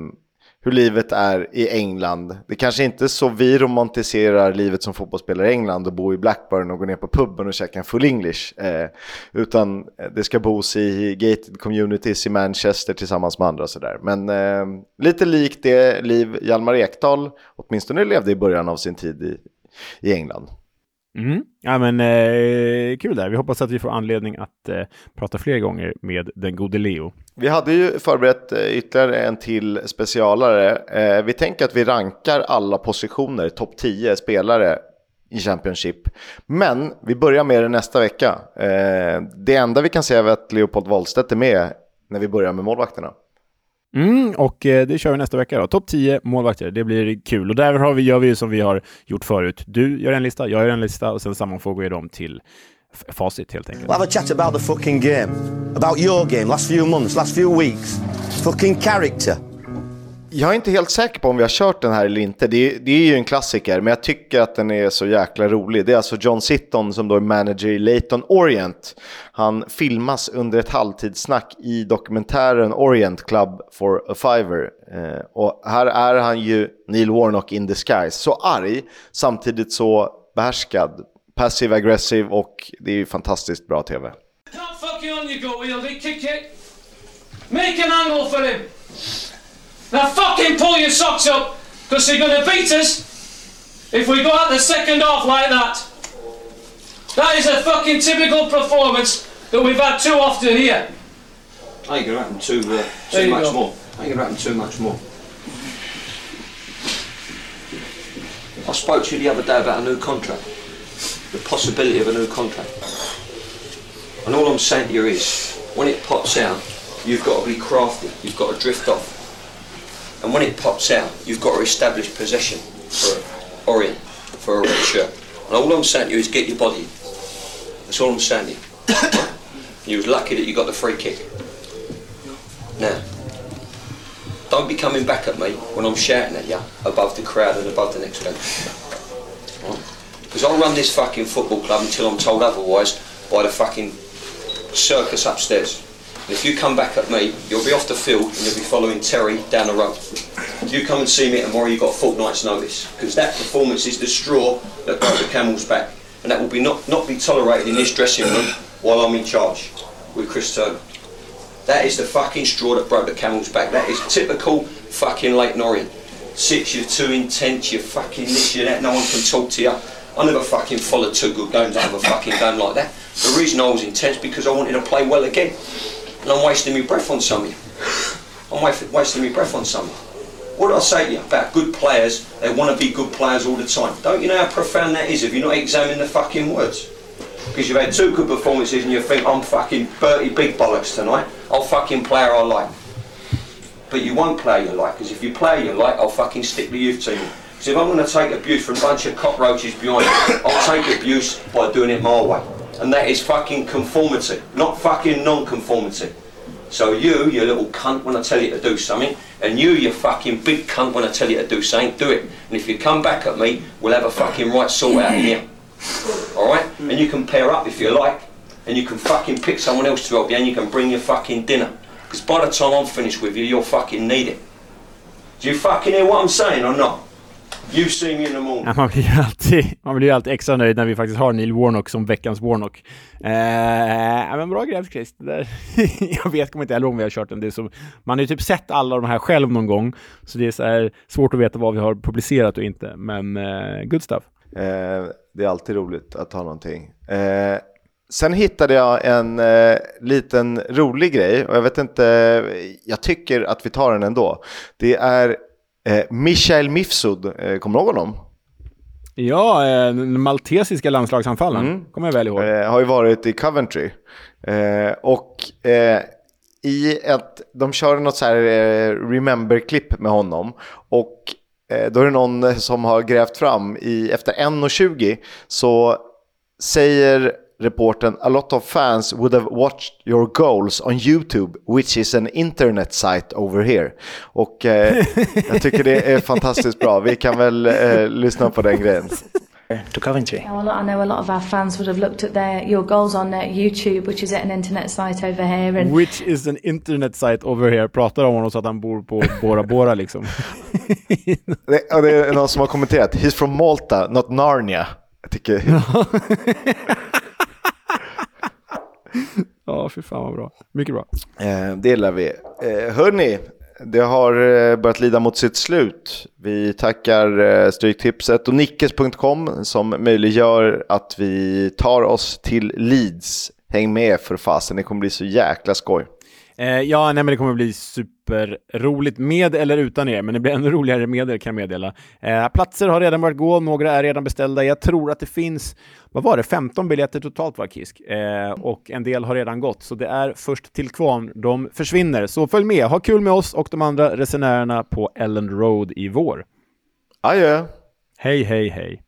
hur livet är i England. Det kanske inte är så vi romantiserar livet som fotbollsspelare i England och bo i Blackburn och gå ner på puben och käka en full English. Eh, utan eh, det ska bos i gated communities i Manchester tillsammans med andra och sådär. Men eh, lite likt det liv Hjalmar Ekdal åtminstone levde i början av sin tid i, i England. Mm. Ja, men eh, kul där. Vi hoppas att vi får anledning att eh, prata fler gånger med den gode Leo. Vi hade ju förberett eh, ytterligare en till specialare. Eh, vi tänker att vi rankar alla positioner, topp 10 spelare i Championship. Men vi börjar med det nästa vecka. Eh, det enda vi kan säga är att Leopold Wahlstedt är med när vi börjar med målvakterna. Mm, och eh, det kör vi nästa vecka då. Topp 10 målvakter. Det blir kul. Och där har vi, gör vi ju som vi har gjort förut. Du gör en lista, jag gör en lista och sen sammanfogar vi dem till facit helt enkelt. We'll have a chat about the fucking game. About your game, last few months, last few weeks. Fucking character. Jag är inte helt säker på om vi har kört den här eller inte. Det är, det är ju en klassiker, men jag tycker att den är så jäkla rolig. Det är alltså John Sitton som då är manager i Leighton Orient. Han filmas under ett halvtidssnack i dokumentären Orient Club for a Fiver. Eh, och här är han ju Neil Warnock in disguise. Så arg, samtidigt så behärskad. Passive aggressive och det är ju fantastiskt bra tv. Make an angle for him! Now fucking pull your socks up, because they're going to beat us if we go out the second half like that. That is a fucking typical performance that we've had too often here. I ain't gonna happen too, uh, too much go. more. I ain't gonna happen too much more. I spoke to you the other day about a new contract. The possibility of a new contract. And all I'm saying to you is, when it pops out, you've got to be crafty. You've got to drift off. And when it pops out, you've got to establish possession for Orient, for a red shirt. And all I'm saying to you is get your body. That's all I'm saying to you. *coughs* you was lucky that you got the free kick. Now, don't be coming back at me when I'm shouting at you above the crowd and above the next bench. Because I'll run this fucking football club until I'm told otherwise by the fucking circus upstairs. And if you come back at me, you'll be off the field and you'll be following Terry down the road. You come and see me tomorrow, you've got a fortnight's notice. Because that performance is the straw that broke the camel's back. And that will be not, not be tolerated in this dressing room while I'm in charge with Chris Turner. That is the fucking straw that broke the camel's back. That is typical fucking Lake Norient. Six, you're too intense, you're fucking this, you're that, no one can talk to you. I never fucking followed two good games out of a fucking game like that. The reason I was intense because I wanted to play well again and I'm wasting my breath on something. I'm wasting my breath on something. What did I say to you about good players? They want to be good players all the time. Don't you know how profound that is if you're not examining the fucking words? Because you've had two good performances and you think I'm fucking Bertie Big Bollocks tonight. I'll fucking play how I like. But you won't play you like, because if you play you like, I'll fucking stick the youth team. Because if I'm going to take abuse from a bunch of cockroaches behind me, I'll take abuse by doing it my way and that is fucking conformity, not fucking non-conformity. So you, you little cunt, when I tell you to do something, and you, you fucking big cunt, when I tell you to do something, do it. And if you come back at me, we'll have a fucking right sort out here. Alright? And you can pair up if you like, and you can fucking pick someone else to help you, and you can bring your fucking dinner. Because by the time I'm finished with you, you'll fucking need it. Do you fucking hear what I'm saying or not? You me in the morning. Ja, man blir ju alltid, man blir ju alltid extra nöjd när vi faktiskt har Neil Warnock som veckans Warnock. Eh, men bra grävt Chris. Där. *laughs* jag vet, kommer inte heller om vi har kört den. Det är så, man har ju typ sett alla de här själv någon gång, så det är så här svårt att veta vad vi har publicerat och inte. Men eh, good stuff. Eh, det är alltid roligt att ha någonting. Eh, sen hittade jag en eh, liten rolig grej och jag vet inte, jag tycker att vi tar den ändå. Det är eh, Michael Mifsud, eh, kommer du ihåg honom? Ja, eh, den maltesiska landslagsanfallaren kommer jag väl ihåg. Eh, har ju varit i Coventry. Eh, och eh, i ett, de kör något så här eh, remember-klipp med honom. Och eh, då är det någon som har grävt fram, i, efter 1.20 så säger reporten a lot of fans would have watched your goals on YouTube which is an internet site over here. Och eh, jag tycker det är fantastiskt bra. Vi kan väl eh, lyssna på den grejen. to Coventry. Yeah, well, I know a lot of our fans would have looked at their your goals on uh, YouTube, which is an internet site over here, and Which is an internet site over here. Pratar om honom så att han bor på Bora Bora liksom. Det, och det är någon som har kommenterat, he's from Malta, not Narnia. Jag tycker, *laughs* *laughs* Ja, fy fan vad bra. Mycket bra. eh, det gillar vi. Eh, hörni, det har eh, börjat lida mot sitt slut. Vi tackar eh, Stryktipset och Nickes.com som möjliggör att vi tar oss till Leeds. Häng med för fasen, det kommer bli så jäkla skoj. Eh, ja, nej, men det kommer bli superroligt med eller utan er, men det blir ännu roligare med er kan jag meddela. Eh, platser har redan börjat gå, några är redan beställda. Jag tror att det finns, vad var det, 15 biljetter totalt var Kisk. Eh, och en del har redan gått, så det är först till kvarn de försvinner. Så följ med, ha kul med oss och de andra resenärerna på Ellen Road i vår. Adjö! Hej, hej, hej.